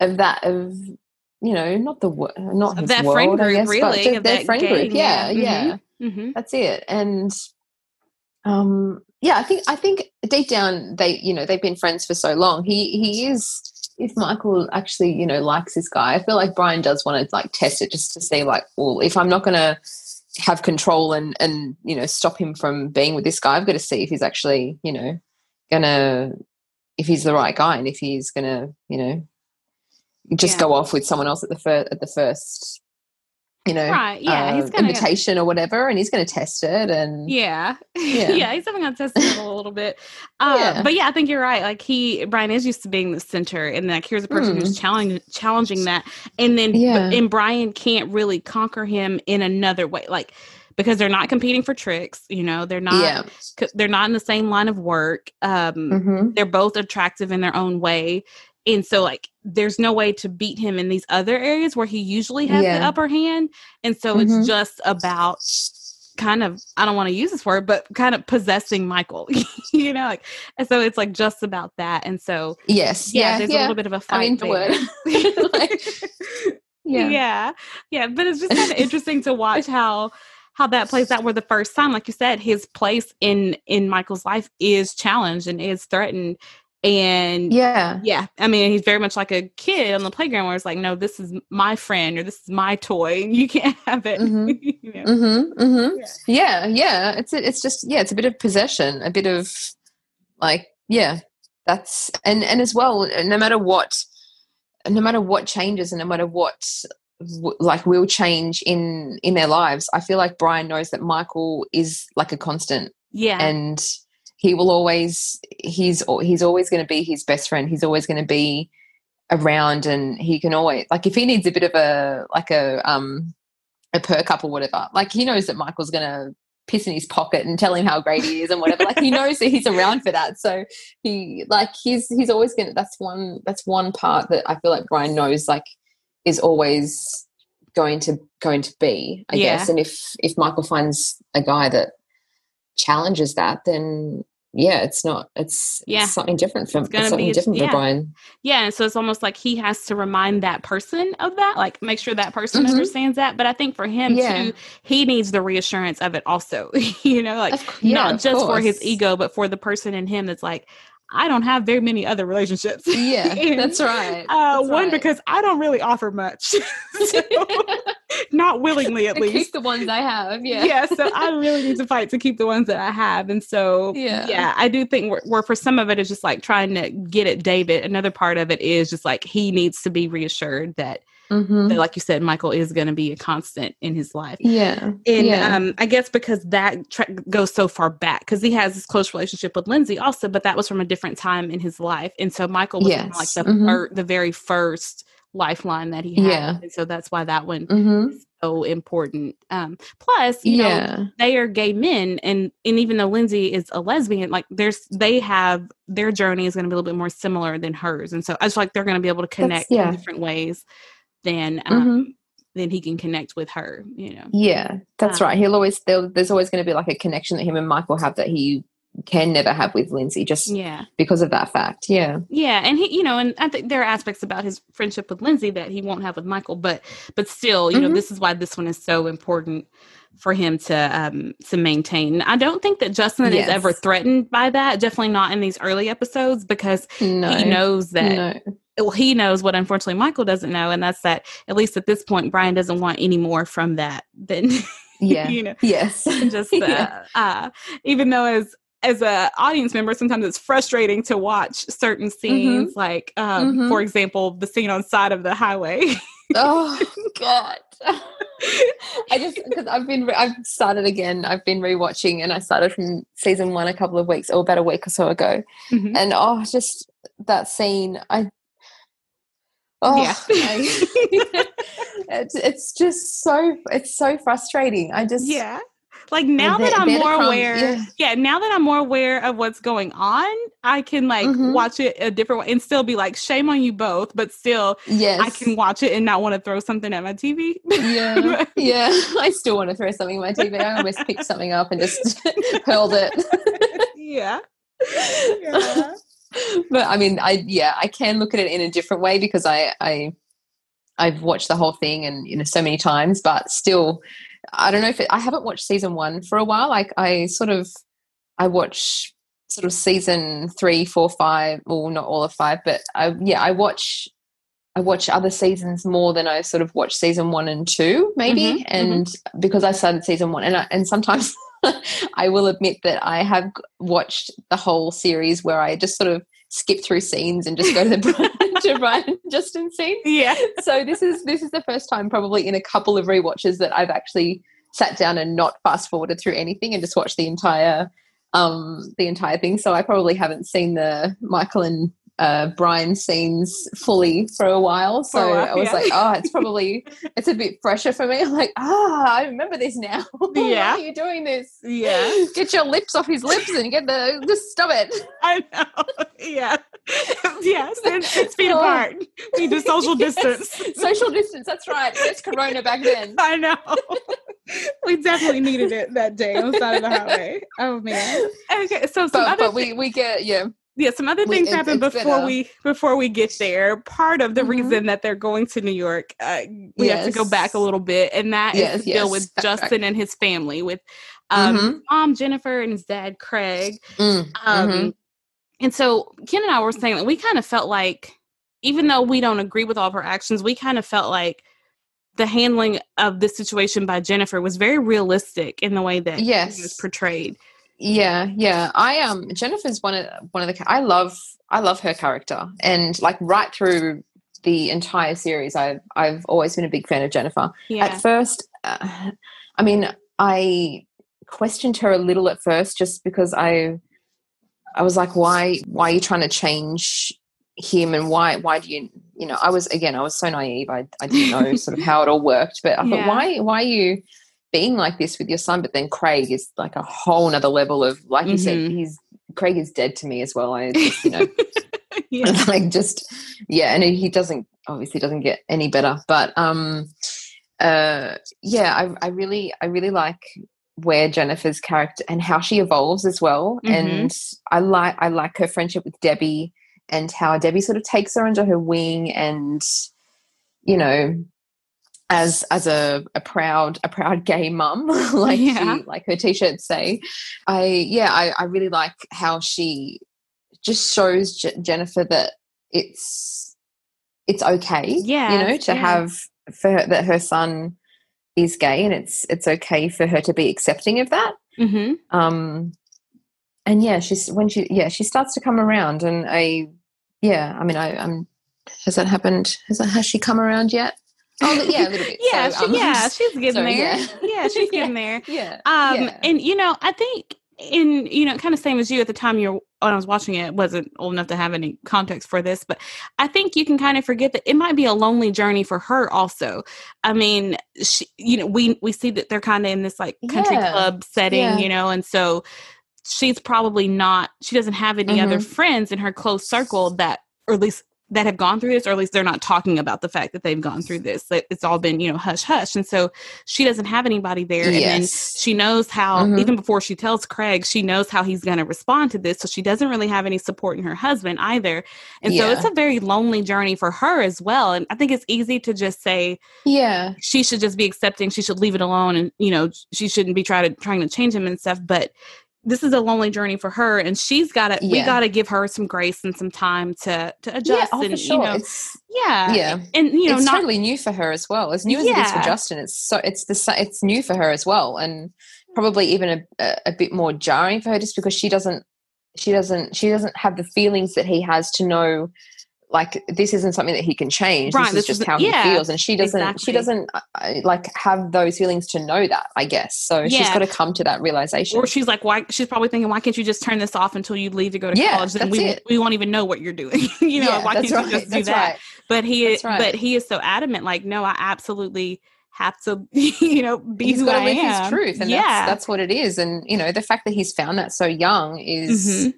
of that of you know, not the not his that world, friend group, guess, really, but their friend gang, group. Yeah, yeah. yeah, hmm that's it. And um, yeah, I think I think deep down they, you know, they've been friends for so long. He he is. If Michael actually, you know, likes this guy, I feel like Brian does want to like test it just to see, like, well, if I'm not going to have control and and you know stop him from being with this guy, I've got to see if he's actually, you know, gonna if he's the right guy and if he's gonna, you know, just Yeah. go off with someone else at the first at the first, you know, Right, yeah, uh, invitation or whatever, and he's going to test it and Yeah. <laughs> Yeah. yeah. he's definitely gonna test it a little bit. <laughs> Uh, Yeah. But yeah, I think you're right. Like he, Brian is used to being the center, and like here's a person who's challenging challenging that, and then. Yeah. and Brian can't really conquer him in another way, like because they're not competing for tricks. You know, they're not. yeah, c- They're not in the same line of work. Um, hmm they're both attractive in their own way. And so, like, there's no way to beat him in these other areas where he usually has the upper hand. And so, Mhm. it's just about kind of, I don't want to use this word, but kind of possessing Michael, <laughs> you know, like, and so it's like just about that. And so, yes, yeah, yeah, there's a little bit of a fight. mean, the word. Like, yeah. yeah, yeah but it's just kind of <laughs> interesting to watch how how that plays out where the first time like you said his place in in michael's life is challenged and is threatened and yeah, yeah i mean he's very much like a kid on the playground where it's like no this is my friend or this is my toy <laughs> you can't have it Mhm. <laughs> you know? Mm-hmm, mm-hmm. Yeah. Yeah, yeah. It's a, it's just yeah, it's a bit of possession, a bit of like yeah. That's and and as well, no matter what, no matter what changes and no matter what like will change in in their lives, I feel like Brian knows that Michael is like a constant yeah and he will always he's he's always going to be his best friend. He's always going to be around and he can always like if he needs a bit of a like a um a perk up or whatever like he knows that michael's gonna piss in his pocket and tell him how great he is and whatever like he knows that he's around for that so he like he's he's always gonna that's one that's one part that i feel like brian knows like is always going to going to be i Yeah. guess and if if michael finds a guy that challenges that then yeah it's not it's, Yeah. it's something different from It's something be different yeah. for brian Yeah, and so it's almost like he has to remind that person of that, like make sure that person Mhm. understands that. But I think for him Yeah. too, he needs the reassurance of it also. <laughs> you know, like Of yeah, not just for his ego, but for the person in him that's like, I don't have very many other relationships. yeah And, <laughs> that's right Uh, That's one right. because I don't really offer much, <laughs> So, <laughs> not willingly at least. keep the ones I have. Yeah. yeah, so I really need to fight to keep the ones that I have. And so, Yeah. yeah, I do think where, where for some of it is just like trying to get at David. Another part of it is just like he needs to be reassured that, Mhm. that like you said, Michael is going to be a constant in his life. Yeah. And yeah. um, I guess because that tra- goes so far back, because he has this close relationship with Lindsay also, but that was from a different time in his life. And so Michael was kinda like Yes. the, Mhm. fir- the very first lifeline that he had. Yeah. And so that's why that one hmm is so important. Um, plus, you know, they are gay men and and even though lindsay is a lesbian like there's they have their journey is going to be a little bit more similar than hers and so i just like they're going to be able to connect yeah. in different ways than um Mhm. than he can connect with her you know Yeah. That's Um, right. He'll always there's always going to be like a connection that him and Michael have that he can never have with Lindsay just yeah because of that fact. Yeah. yeah and he you know and i think there are aspects about his friendship with lindsay that he won't have with michael but but still you know Mhm. this is why this one is so important for him to um to maintain i don't think that justin is ever threatened by that definitely not in these early episodes because No. he knows that No. Well, he knows what unfortunately Michael doesn't know, and that's that at least at this point, Brian doesn't want any more from that than <laughs> Yeah. you know, yes. <laughs> just <laughs> uh, Yeah. uh, even though as as a audience member, sometimes it's frustrating to watch certain scenes, like um, Mhm. for example, the scene on side of the highway. oh God. I just because I've been re- I've started again. I've been rewatching, and I started from season one a couple of weeks or about a week or so ago. Mhm. and oh just that scene i oh Yeah. <laughs> <laughs> It's, it's just so it's so frustrating i just yeah. Like now that I'm more aware, yeah. yeah. now that I'm more aware of what's going on, I can like Mhm. watch it a different way and still be like, shame on you both, but still yes I can watch it and not want to throw something at my TV. yeah <laughs> yeah i still want to throw something at my tv i almost picked something up and just hurled it yeah. Yeah. <laughs> but i mean i yeah i can look at it in a different way because i i I've watched the whole thing and you know so many times, but still, I don't know if it, I haven't watched season one for a while. Like I sort of I watch sort of season three, four, five, well, not all of five, but I, yeah, I watch I watch other seasons more than I sort of watch season one and two, maybe. Mm-hmm, and mm-hmm. because I started season one, and I, and sometimes <laughs> <laughs> I will admit that I have watched the whole series where I just sort of skip through scenes and just go to the <laughs> to Brian and Justin scene. Yeah. So this is this is the first time probably in a couple of rewatches that I've actually sat down and not fast forwarded through anything and just watched the entire um the entire thing. So I probably haven't seen the Michael and uh, Brian scenes fully for a while. So while, I was yeah. like, oh, it's <laughs> probably it's a bit fresher for me. I'm like, ah, I remember this now. <laughs> Yeah, Why are you doing this? Yeah, <laughs> get your lips off his lips and get the just stop it. I know. Yeah, yes, six feet oh. apart. We do social yes. distance. Social distance. That's right. It's Corona back then. I know. we definitely needed it that day on the side of the highway. Oh man. Okay, so but, but we we get yeah yeah some other things we, happen before we before we get there part of the mm-hmm. reason that they're going to new york uh, we yes. have to go back a little bit and that yes, is to yes. deal with justin and his family with um, mm-hmm. mom jennifer and his dad craig mm, um, mm-hmm. and so ken and i were saying that we kind of felt like even though we don't agree with all of her actions we kind of felt like the handling of this situation by jennifer was very realistic in the way that yes. it was portrayed yeah, yeah. I um Jennifer's one of one of the I love I love her character and like right through the entire series I've I've always been a big fan of Jennifer. Yeah. At first uh, I mean I questioned her a little at first just because I I was like why why are you trying to change him and why why do you you know I was again I was so naive I I didn't know sort of how it all worked but I <laughs> yeah. thought why why are you being like this with your son, but then Craig is like a whole nother level of, like you mm-hmm. said, he's Craig is dead to me as well. I just, you know, <laughs> <laughs> yeah. like just yeah, and he doesn't obviously doesn't get any better, but um, uh, yeah, I, I really I really like where Jennifer's character and how she evolves as well, mm-hmm. and I like I like her friendship with Debbie and how Debbie sort of takes her under her wing and you know as as a, a proud a proud gay mum <laughs> like yeah. she, like her t-shirts say i yeah I, I really like how she just shows J- jennifer that it's it's okay yeah you know to yeah. have for her, that her son is gay and it's it's okay for her to be accepting of that mm-hmm. um and yeah she's when she yeah she starts to come around and i yeah i mean i i'm has that happened has that has she come around yet Oh, <laughs> yeah, a little bit. yeah, so, um, yeah, <laughs> she's getting there. Yeah. yeah, she's <laughs> getting there. Yeah. Um, yeah. and you know, I think in you know, kind of same as you at the time you're when I was watching it, wasn't old enough to have any context for this, but I think you can kind of forget that it might be a lonely journey for her also. I mean, she, you know, we we see that they're kind of in this like country yeah. club setting, yeah. you know, and so she's probably not she doesn't have any mm-hmm. other friends in her close circle that or at least that have gone through this, or at least they're not talking about the fact that they've gone through this. It's all been, you know, hush hush. And so she doesn't have anybody there. Yes. And then she knows how, mm-hmm. even before she tells Craig, she knows how he's going to respond to this. So she doesn't really have any support in her husband either. And yeah. so it's a very lonely journey for her as well. And I think it's easy to just say, yeah, she should just be accepting, she should leave it alone. And, you know, she shouldn't be trying to, trying to change him and stuff. But this is a lonely journey for her and she's got to yeah. we got to give her some grace and some time to to adjust yeah, oh, and sure. you know it's, yeah yeah and you know it's not, totally new for her as well as new as yeah. it is for justin it's so it's the it's new for her as well and probably even a, a bit more jarring for her just because she doesn't she doesn't she doesn't have the feelings that he has to know like this isn't something that he can change right, this, this is just how yeah, he feels and she doesn't exactly. she doesn't uh, like have those feelings to know that i guess so yeah. she's got to come to that realization or she's like why she's probably thinking why can't you just turn this off until you leave to go to yeah, college then we, we won't even know what you're doing <laughs> you know why can't right, you just do that right. but he right. but he is so adamant like no i absolutely have to <laughs> you know be he's who got to live am. his truth and yeah. that's, that's what it is and you know the fact that he's found that so young is mm-hmm.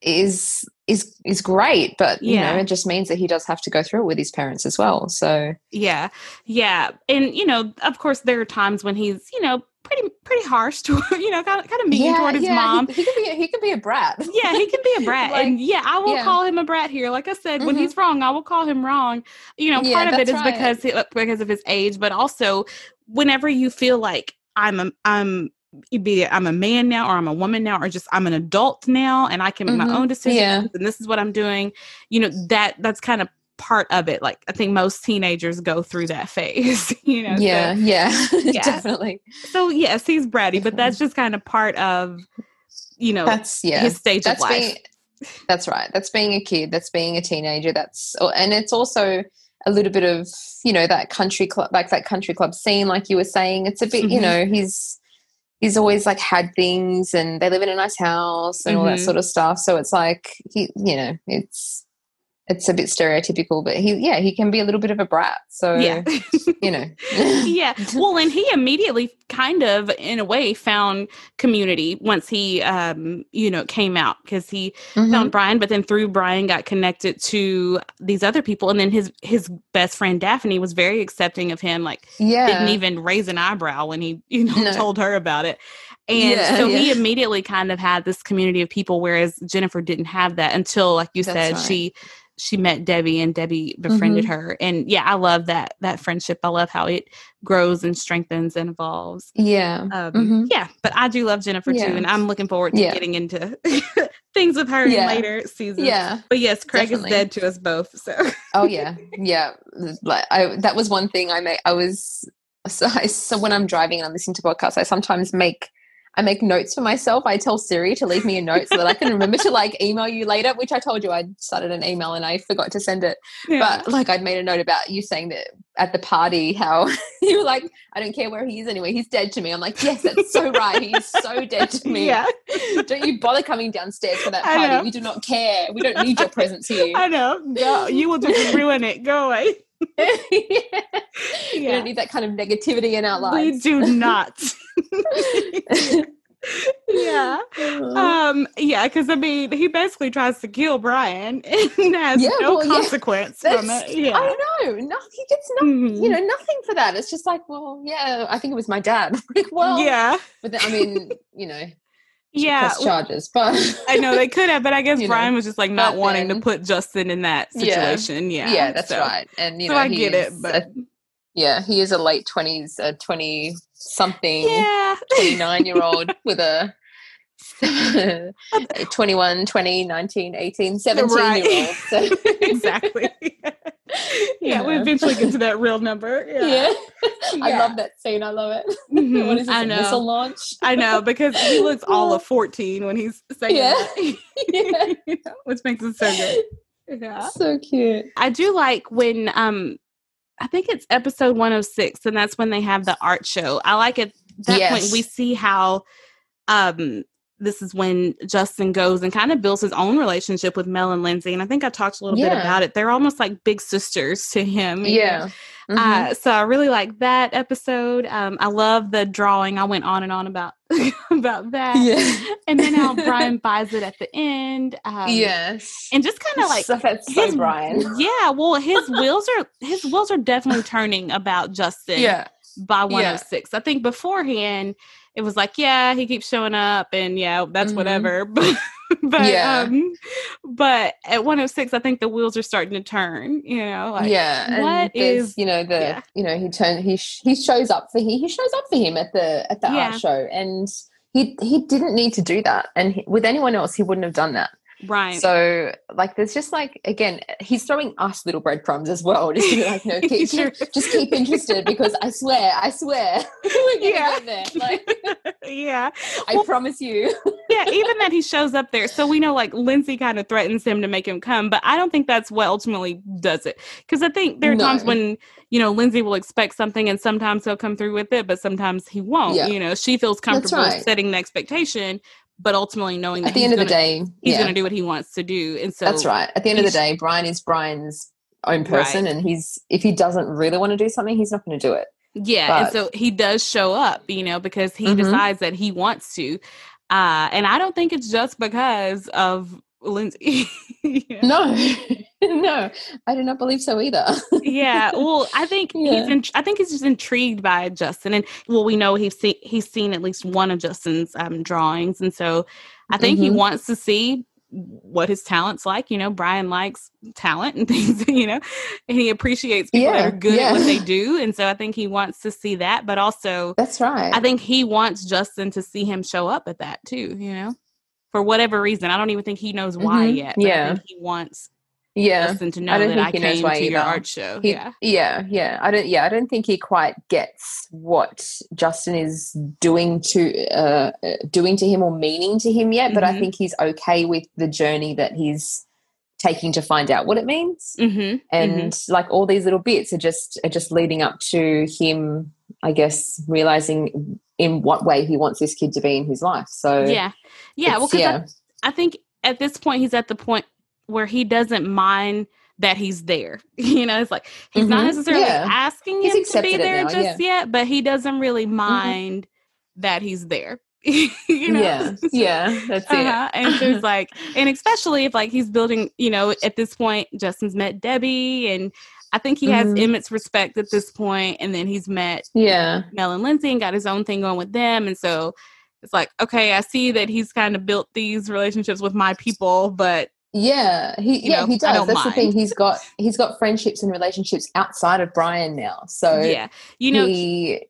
is is is great but you yeah. know it just means that he does have to go through it with his parents as well so yeah yeah and you know of course there are times when he's you know pretty pretty harsh <laughs> to you know kind of kind of mean toward his mom. He, he, can be a, he can be a brat. <laughs> yeah, he can be a <laughs> brat, Like, and yeah, I will yeah. call him a brat here. Like I said, when Mhm. he's wrong, I will call him wrong. You know, Yeah, part of it is right. because he, because of his age, but also whenever you feel like I'm a I'm be it I'm a man now or I'm a woman now or just I'm an adult now and I can make Mhm. my own decisions Yeah. and this is what I'm doing. You know that that's kind of part of it. Like I think most teenagers go through that <laughs> phase. You know, so- yeah, yeah, <laughs> Yeah. definitely. So, yes, he's bratty, but that's just kind of part of you know That's yeah. his stage that's of life. being that's right that's being a kid that's being a teenager that's and it's also a little bit of you know that country club like that country club scene like you were saying it's a bit you Mhm. know he's he's always like had things and they live in a nice house and all that Mhm. sort of stuff so it's like he you know it's it's a bit stereotypical but he yeah he can be a little bit of a brat so yeah. you know <laughs> yeah. Well, and he immediately kind of in a way found community once he um you know came out because he Mhm. found Brian but then through Brian got connected to these other people and then his his best friend Daphne was very accepting of him like yeah didn't even raise an eyebrow when he you know No. told her about it and Yeah, so he immediately kind of had this community of people whereas jennifer didn't have that until like you That's said right. she she met debbie and debbie befriended Mhm. her and yeah i love that that friendship i love how it grows and strengthens and evolves yeah um, Mhm. yeah but i do love jennifer Yeah. too and i'm looking forward to Yeah. getting into <laughs> things with her Yeah. in later seasons yeah but yes craig Definitely. is dead to us both so Oh yeah, yeah. Like I, that was one thing I made. I was <laughs> so, I, so when I'm driving and I'm listening to podcasts, I sometimes make I make notes for myself. I tell Siri to leave me a note so that I can remember to like email you later. Which I told you I started an email and I forgot to send it. yeah. But like I'd made a note about you saying that at the party how <laughs> you were like, I don't care where he is anyway. He's dead to me. I'm like, yes, that's so right. He's so dead to me. yeah <laughs> Don't you bother coming downstairs for that party. We do not care. We don't need your presence here. i know Go. you will just <laughs> ruin it go away <laughs> We don't need that kind of negativity in our lives. We do <laughs> not. <laughs> yeah. Um, yeah, because I mean, he basically tries to kill Brian and has Yeah, no well, yeah. consequence from That's- it. Yeah. I know. No, he gets no, Mhm. you know, nothing for that. It's just like, well, yeah, I think it was my dad. Like, well, yeah. But then, I mean, you know, Yeah. charges, but I know they could have, but I <laughs> guess You know, Brian was just like not wanting to put Justin in that situation. Yeah. yeah, that's so- right. And you So know, I get it but a- yeah, he is a late twenties, a twenty something. yeah. <laughs> 29 year old with a <laughs> 21 20 19 18 17 Right. year old <laughs> so exactly. <laughs> yeah, we Yeah. eventually get to that real number. Yeah. yeah. I love that scene. I love it. Mhm. What is this? I know. missile launch? I know because he looks all of 14 when he's saying Yeah. that, yeah. which makes it so good. Yeah. So cute. I do like when um I think it's episode 106 and that's when they have the art show. I like at that point we see how um this is when Justin goes and kind of builds his own relationship with Mel and Lindsay. And I think I talked a little bit about it. They're almost like big sisters to him. Yeah. Mhm. Uh, so I really like that episode. Um, I love the drawing. I went on and on about <laughs> about that. yeah. And then how <laughs> Brian buys it at the end. Um, yes. And just kind of like so, that's so his- Brian. <laughs> Yeah, well, his wheels are his wheels are definitely turning about Justin Yeah. by 106. I think beforehand it was like, yeah, he keeps showing up and yeah, that's Mhm. whatever. <laughs> But Yeah. um but at 106 I think the wheels are starting to turn, you know, like yeah, what is- you know the yeah. you know he turn he sh- he shows up for he he shows up for him at the at the Yeah. art show, and he he didn't need to do that, and he, with anyone else he wouldn't have done that. Right. So like there's just like again he's throwing us little breadcrumbs as well, <laughs> just be like no <laughs> keep, Sure. keep- just keep interested because I swear I swear <laughs> Yeah. there. Like yeah. I Well- promise you. yeah, even that he shows up there. So we know like Lindsay kind of threatens him to make him come, but I don't think that's what ultimately does it. Because I think there are times when, you know, Lindsay will expect something and sometimes he'll come through with it, but sometimes he won't. Yeah. You know, she feels comfortable right. setting the expectation, but ultimately knowing that At the he's end of the gonna- day, he's yeah, going to do what he wants to do. And so that's right. At the end of the day, Brian is Brian's own person, and he's if he doesn't really want to do something, he's not going to do it. Yeah, and so he does show up, you know, because he Mhm. decides that he wants to. Uh, and I don't think it's just because of Lindsay. <laughs> yeah. No, <laughs> no, I do not believe so either. <laughs> yeah, well, I think yeah. he's. In, I think he's just intrigued by Justin, and well, we know he's seen he's seen at least one of Justin's um, drawings, and so I think mm-hmm. he wants to see what his talent's like. You know, Brian likes talent and things, you know, and he appreciates people yeah, that are good yeah. at what they do. And so I think he wants to see that, but also that's right. I think he wants Justin to see him show up at that too, you know, for whatever reason. I don't even think he knows why mm-hmm. yet. yeah. he wants yeah Justin to know I don't that think I he knows why to either. your art show. He, yeah. Yeah. Yeah. I don't, yeah, I don't think he quite gets what Justin is doing to, uh, doing to him or meaning to him yet, but mm-hmm. I think he's okay with the journey that he's taking to find out what it means. Mm-hmm. And mm-hmm. like all these little bits are just, are just leading up to him, I guess, realizing in what way he wants this kid to be in his life. So yeah. Yeah. Well, yeah. I, I think at this point he's at the point where he doesn't mind that he's there. <laughs> You know, it's like he's mm-hmm. not necessarily yeah. asking him to be there now, just yeah. yet, but he doesn't really mm-hmm. mind mm-hmm. that he's there. <laughs> you know? Yeah, <laughs> yeah, that's uh-huh. it. and there's like, and especially if like he's building, you know, at this point, Justin's met Debbie, and I think he has mm-hmm. Emmett's respect at this point, and then he's met yeah Mel and Lindsay and got his own thing going with them, and so it's like, okay, I see that he's kind of built these relationships with my people, but yeah, he yeah know, he does. That's mind. the thing. He's got he's got friendships and relationships outside of Brian now. So yeah, you know, he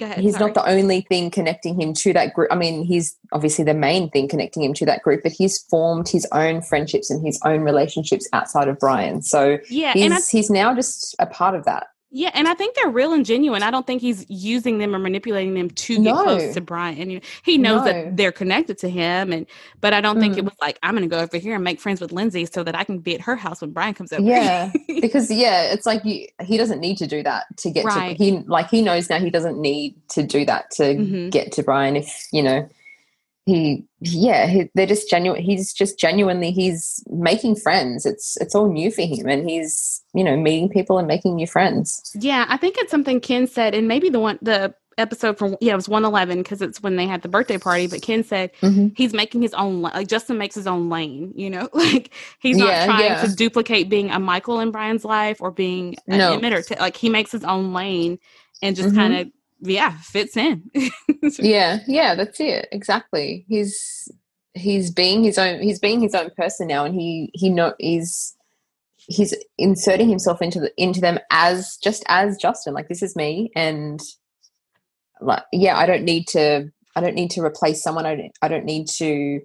ahead, he's sorry. not the only thing connecting him to that group. I mean, he's obviously the main thing connecting him to that group, but he's formed his own friendships and his own relationships outside of Brian. So yeah, he's, I, he's now just a part of that. Yeah, and I think they're real and genuine. I don't think he's using them or manipulating them to get close to Brian. He knows no. that they're connected to him, and but I don't mm. think it mm. was like I'm going to go over here and make friends with Lindsay so that I can be at her house when Brian comes over. Yeah, <laughs> because yeah, it's like you, he doesn't need to do that to get right. to he like he knows now he doesn't need to do that to mm-hmm. get to Brian. If you know he yeah he, they're just genuine he's just genuinely he's making friends it's it's all new for him and he's you know meeting people and making new friends yeah i think it's something ken said and maybe the one the episode from yeah it was 111 because it's when they had the birthday party but ken said mm-hmm. he's making his own like justin makes his own lane you know <laughs> like he's not yeah, trying yeah. to duplicate being a michael in brian's life or being an no. emitter like he makes his own lane and just mm-hmm. kind of yeah fits in <laughs> yeah yeah that's it exactly he's he's being his own he's being his own person now and he he know he's he's inserting himself into the into them as just as justin like this is me and like yeah i don't need to i don't need to replace someone i don't, I don't need to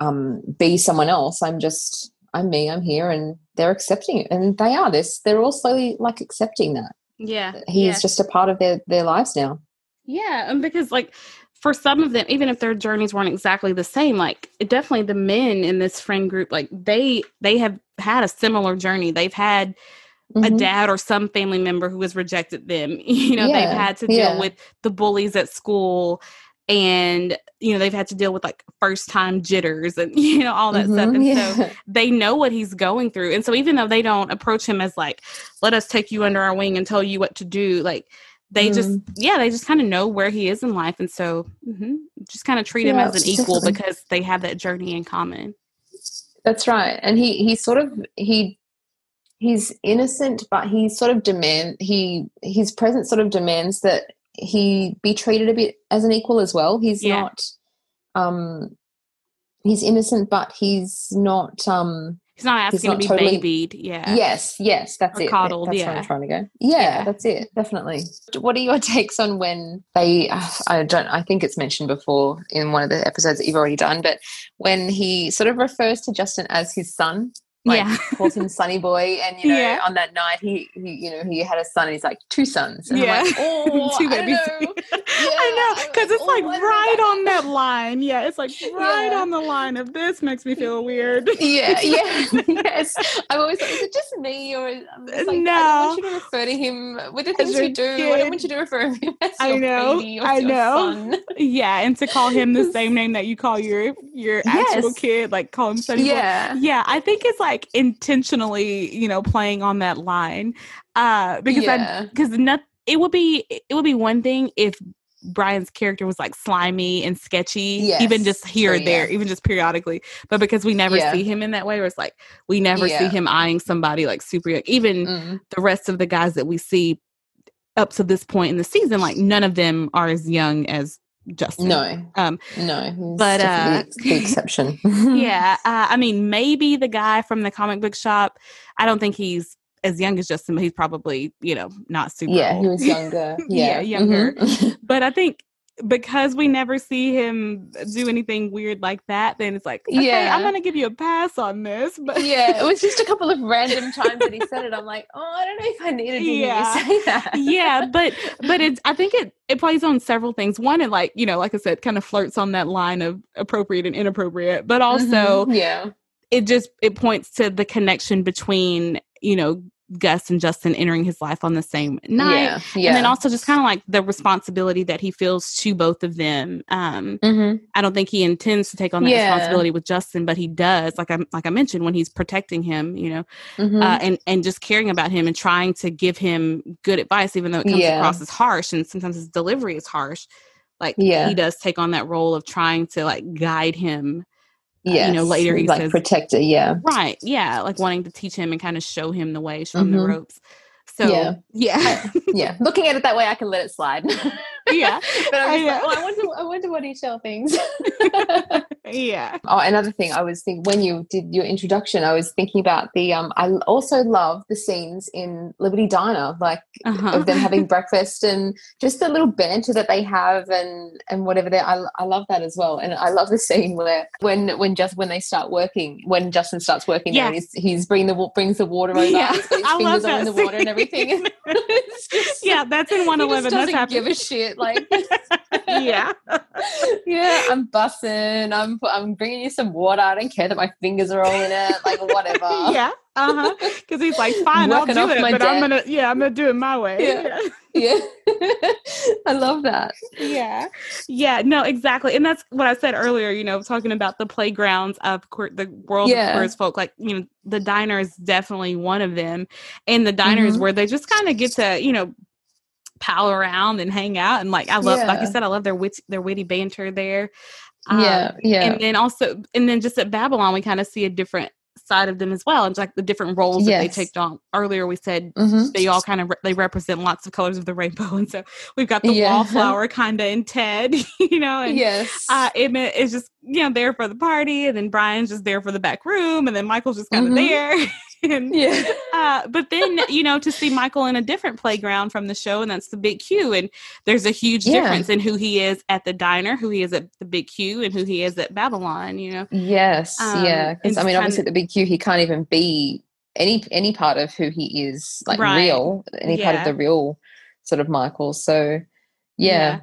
um be someone else i'm just i'm me i'm here and they're accepting it and they are this they're all slowly like accepting that yeah. He yeah. is just a part of their, their lives now. Yeah. And because, like, for some of them, even if their journeys weren't exactly the same, like definitely the men in this friend group, like they they have had a similar journey. They've had mm-hmm. a dad or some family member who has rejected them. <laughs> You know, yeah. they've had to deal yeah. with the bullies at school and you know they've had to deal with like first time jitters and <laughs> you know all that mm-hmm, stuff and yeah. so <laughs> they know what he's going through and so even though they don't approach him as like let us take you under our wing and tell you what to do like they mm. just mm-hmm. yeah they just kind of know where he is in life and so mm-hmm, just kind of treat him as an equal definitely. because they have that journey in common that's right and he he sort of he he's innocent but he sort of demand he his presence sort of demands that he be treated a bit as an equal as well. He's yeah. not um he's innocent but he's not um he's not asking he's not to be totally, babied. Yeah. Yes, yes, that's or it. Coddled, that's yeah. what I'm trying to go. Yeah, yeah, that's it. Definitely. What are your <laughs> takes on when they uh, <sighs> I don't I think it's mentioned before in one of the episodes that you've already done, but when he sort of refers to Justin as his son like yeah. <laughs> calls him Sonny Boy, and you know, yeah. on that night he, he, you know, he had a son, and he's like two sons, and yeah. I'm <laughs> oh, <laughs> like, oh, two babies. I know, yeah, because it's oh, like right on that line. Yeah, it's like right on the line of this makes me feel weird. yeah, yeah, yes. I'm always like, is it just me, or like, no? I want you to refer to him with the things you do. Kid. I don't want you to refer to him as I know, I know. Son. Yeah, and to call him the same name that you call your your yes. actual kid, like call him Sonny. Yeah, Boy. yeah. I think it's like like intentionally, you know, playing on that line. Uh because yeah. I because not it would be it would be one thing if Brian's character was like slimy and sketchy, Yes, even just here true, or there, yeah. even just periodically. But because we never Yeah. see him in that way, where it's like we never see him eyeing somebody like super young. Even Mm. the rest of the guys that we see up to this point in the season, like none of them are as young as Justin. No, Um, no. but, uh, the exception. <laughs> <laughs> yeah. Uh, I mean, maybe the guy from the comic book shop. I don't think he's as young as Justin, but he's probably you know not super. yeah, he was younger. <laughs> Yeah, Yeah, younger. Mhm. But I think because we never see him do anything weird like that, then it's like, okay, Yeah. I'm gonna give you a pass on this. But yeah, it was just a <laughs> couple of random times that he said it. I'm like, oh, I don't know if I needed to hear Yeah. you say that. yeah, but but it's I think it it plays on several things. One, it like you know, like I said, kind of flirts on that line of appropriate and inappropriate, but also Mhm. yeah, it just it points to the connection between you know Gus and Justin entering his life on the same night. yeah, yeah. And then also just kind of like the responsibility that he feels to both of them. Um, Mhm. I don't think he intends to take on that Yeah. responsibility with Justin, but he does. Like I like I mentioned, when he's protecting him, you know, Mhm. uh, and and just caring about him and trying to give him good advice, even though it comes across as harsh and sometimes his delivery is harsh. Like Yeah. he does take on that role of trying to like guide him. Yeah, you know, later he like says- protector. Yeah, Right. Yeah. Like wanting to teach him and kind of show him the way, show him the Mhm. ropes. So Yeah. yeah. yeah. <laughs> Looking at it that way, I can let it slide. Yeah. <laughs> but I'm I just like, oh, I wonder, I wonder what he shall thinks. Yeah. Oh, another thing I was thinking when you did your introduction, I was thinking about the um I also love the scenes in Liberty Diner, like Uh-huh. of them having breakfast and just the little banter that they have and and whatever they I, I love that as well. And I love the scene where when when just when they start working, when Justin starts working Yeah. he's he's bringing the brings the water over, Yeah, he's got I love fingers all in that the water and everything. <laughs> just yeah, that's in 111. That's doesn't give a shit. Like <laughs> yeah. <laughs> yeah, I'm bussing. I'm I'm bringing you some water. I don't care that my fingers are all in it. Like whatever. <laughs> yeah. Uh huh. Because he's like, fine, I'll do it, but I'm gonna, yeah, I'm gonna do it my way. Yeah. yeah. <laughs> <laughs> I love that. yeah yeah no exactly and that's what i said earlier you know talking about the playgrounds of queer, the world Yeah. of Queer as Folk like you know the diner is definitely one of them and the diners Mhm. where they just kind of get to you know pal around and hang out and like i love like you Yeah. said i love their wit their witty banter there Um, yeah. Yeah. and then also and then just at babylon we kind of see a different side of them as well and like the different roles that they take on earlier we said Mhm. they all kind of re- they represent lots of colors of the rainbow <laughs> and so we've got the Yeah. wallflower kind of in ted <laughs> you know and Yes. uh emmett is just you know there for the party and then brian's just there for the back room and then michael's just kind of Mhm. there <laughs> and yeah. uh but then you know to see michael in a different playground from the show and that's the big q and there's a huge Yeah. difference in who he is at the diner who he is at the big q and who he is at babylon you know Yes. Um, yeah. Because I mean, obviously, at the big Q, he can't even be any any part of who he is, like Right. real, any part of the real sort of Michael. So, yeah.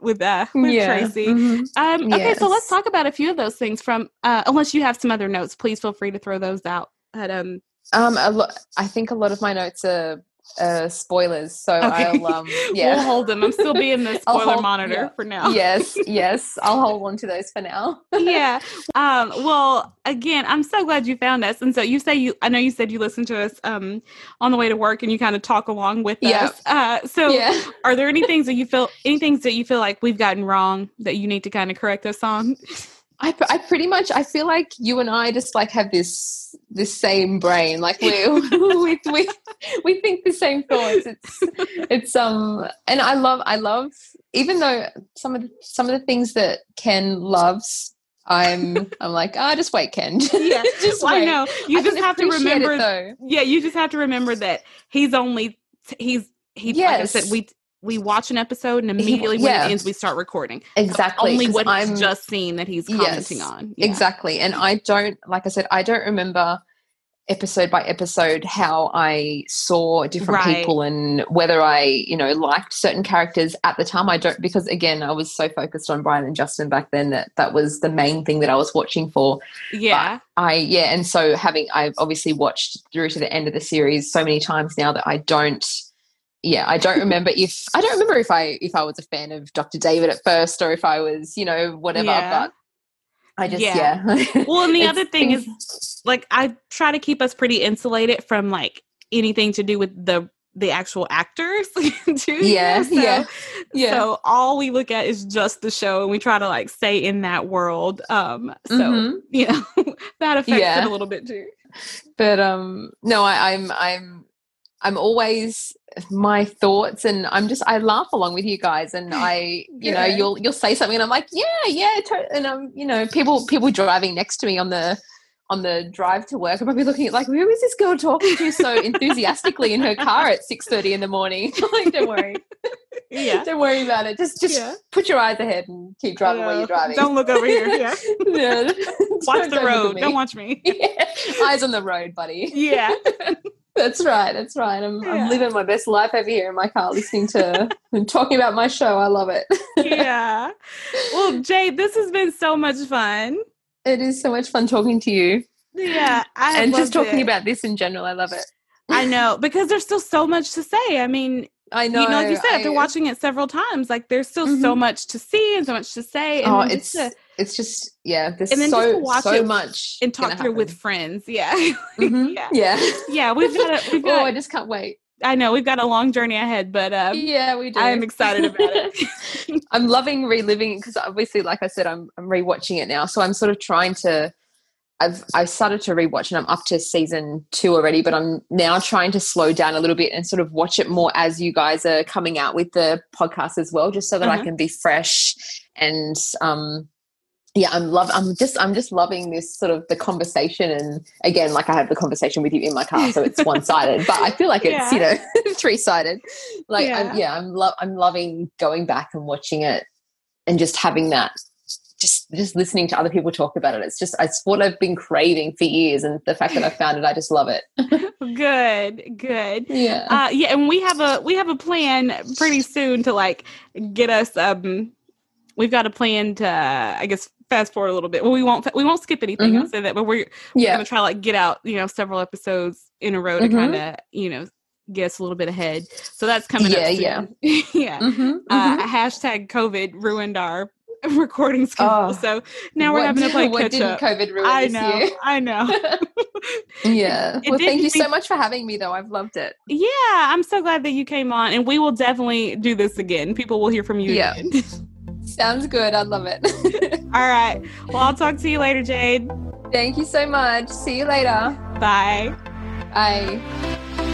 with uh <laughs> with Yeah. tracy Mhm. Um, okay, so let's talk about a few of those things from uh, unless you have some other notes, please feel free to throw those out. But um Um, a lo- I think a lot of my notes are uh, spoilers, so Okay. I'll um, <laughs> we'll hold them. I'm still being the <laughs> spoiler hold- monitor yeah. for now. yes, <laughs> yes, I'll hold on to those for now. yeah. Um, well, again, I'm so glad you found us. And so you say you I know you said you listened to us um on the way to work and you kind of talk along with Yeah. us. Uh so yeah. are there any things that you feel any things that you feel like we've gotten wrong that you need to kind of correct us on? I, I pretty much I feel like you and I just like have this this same brain like we <laughs> we, we we think the same thoughts it's it's um and I love I love even though some of the, some of the things that Ken loves I'm I'm like ah just wait Ken <laughs> Yeah. just I know. You I just have to remember it, though yeah you just have to remember that he's only he's he like i said Yes. we we watch an episode and immediately when yeah. it ends we start recording exactly only what I'm he's just seen that he's commenting Yes, on Yeah. Exactly. And I don't, like I said, I don't remember episode by episode how I saw different Right. people and whether I, you know, liked certain characters at the time. I don't, because again, I was so focused on Brian and Justin back then that that was the main thing that I was watching for. yeah I, yeah. And so having, I've obviously watched through to the end of the series so many times now that I don't, yeah, I don't remember if I don't remember if I if I was a fan of Dr. David at first or if I was, you know, whatever. Yeah. But I just Yeah. yeah. well and the <laughs> other thing is like i try to keep us pretty insulated from like anything to do with the the actual actors <laughs> too. Yeah, so, yeah, yeah. So all we look at is just the show, and we try to like stay in that world. Um, so Mhm. you know <laughs> that affects Yeah. it a little bit too. but um no I, i'm i'm i'm always my thoughts and i'm just i laugh along with you guys and i <laughs> you know you'll you'll say something and i'm like yeah yeah to-" and i'm you know people people driving next to me on the on the drive to work, I'm probably looking at like, who is this girl talking to so <laughs> enthusiastically in her car at six thirty in the morning? <laughs> like, don't worry, Yeah. don't worry about it. Just just Yeah. put your eyes ahead and keep driving while Uh, you're driving. Don't look over here. Yeah. Yeah. Watch Don't- the don't road. Don't watch me. Yeah. Eyes on the road, buddy. Yeah. That's right. That's right. I'm, Yeah. I'm living my best life over here in my car, listening to <laughs> and talking about my show. I love it. yeah. Well, Jade, this has been so much fun. It is so much fun talking to you Yeah. I and just talking it. about this in general. I love it. I know because there's still so much to say. I mean, I know. you know, like you said, after watching it several times, like there's still so Mhm. much to see and so much to say. And oh, it's to, it's just yeah. There's And then just so to watch so it much and talk through with friends. Yeah. <laughs> Mhm. yeah. Yeah. Yeah. We've got a, we've <laughs> oh, I just can't wait. I know we've got a long journey ahead, but um, yeah, we do. I am excited about it. <laughs> I'm loving reliving because obviously, like I said, I'm I'm rewatching it now, so I'm sort of trying to. I've I've started to rewatch and I'm up to season two already, but I'm now trying to slow down a little bit and sort of watch it more as you guys are coming out with the podcast as well, just so that I Uh-huh. can be fresh and um yeah i'm love i'm just i'm just loving this sort of the conversation and again like i have the conversation with you in my car so it's <laughs> one-sided but i feel like it's you know <laughs> three-sided like Yeah. I'm, yeah i'm lo- i'm loving going back and watching it and just having that just just listening to other people talk about it it's just it's what i've been craving for years and the fact that i found it i just love it <laughs> good. Good. yeah Uh, yeah, and we have a we have a plan pretty soon to like get us. Um, we've got a plan to, uh, I guess, fast forward a little bit. Well, we won't we won't skip anything. I'll say that, but we're, we're yeah gonna try to like get out, you know, several episodes in a row to Mhm. kind of, you know, get us a little bit ahead. So that's coming Yeah, up. yeah. yeah. <laughs> Mhm, Uh, mhm. hashtag COVID ruined our <laughs> recording schedule. Oh, so now we're What- having to play what catch didn't up. covid ruin I know. I know. <laughs> yeah It well thank you so much for having me though i've loved it Yeah, I'm so glad that you came on, and we will definitely do this again. People will hear from you Yeah. Sounds good. I love it. <laughs> All right. Well, I'll talk to you later, Jade. Thank you so much. See you later. Bye. Bye.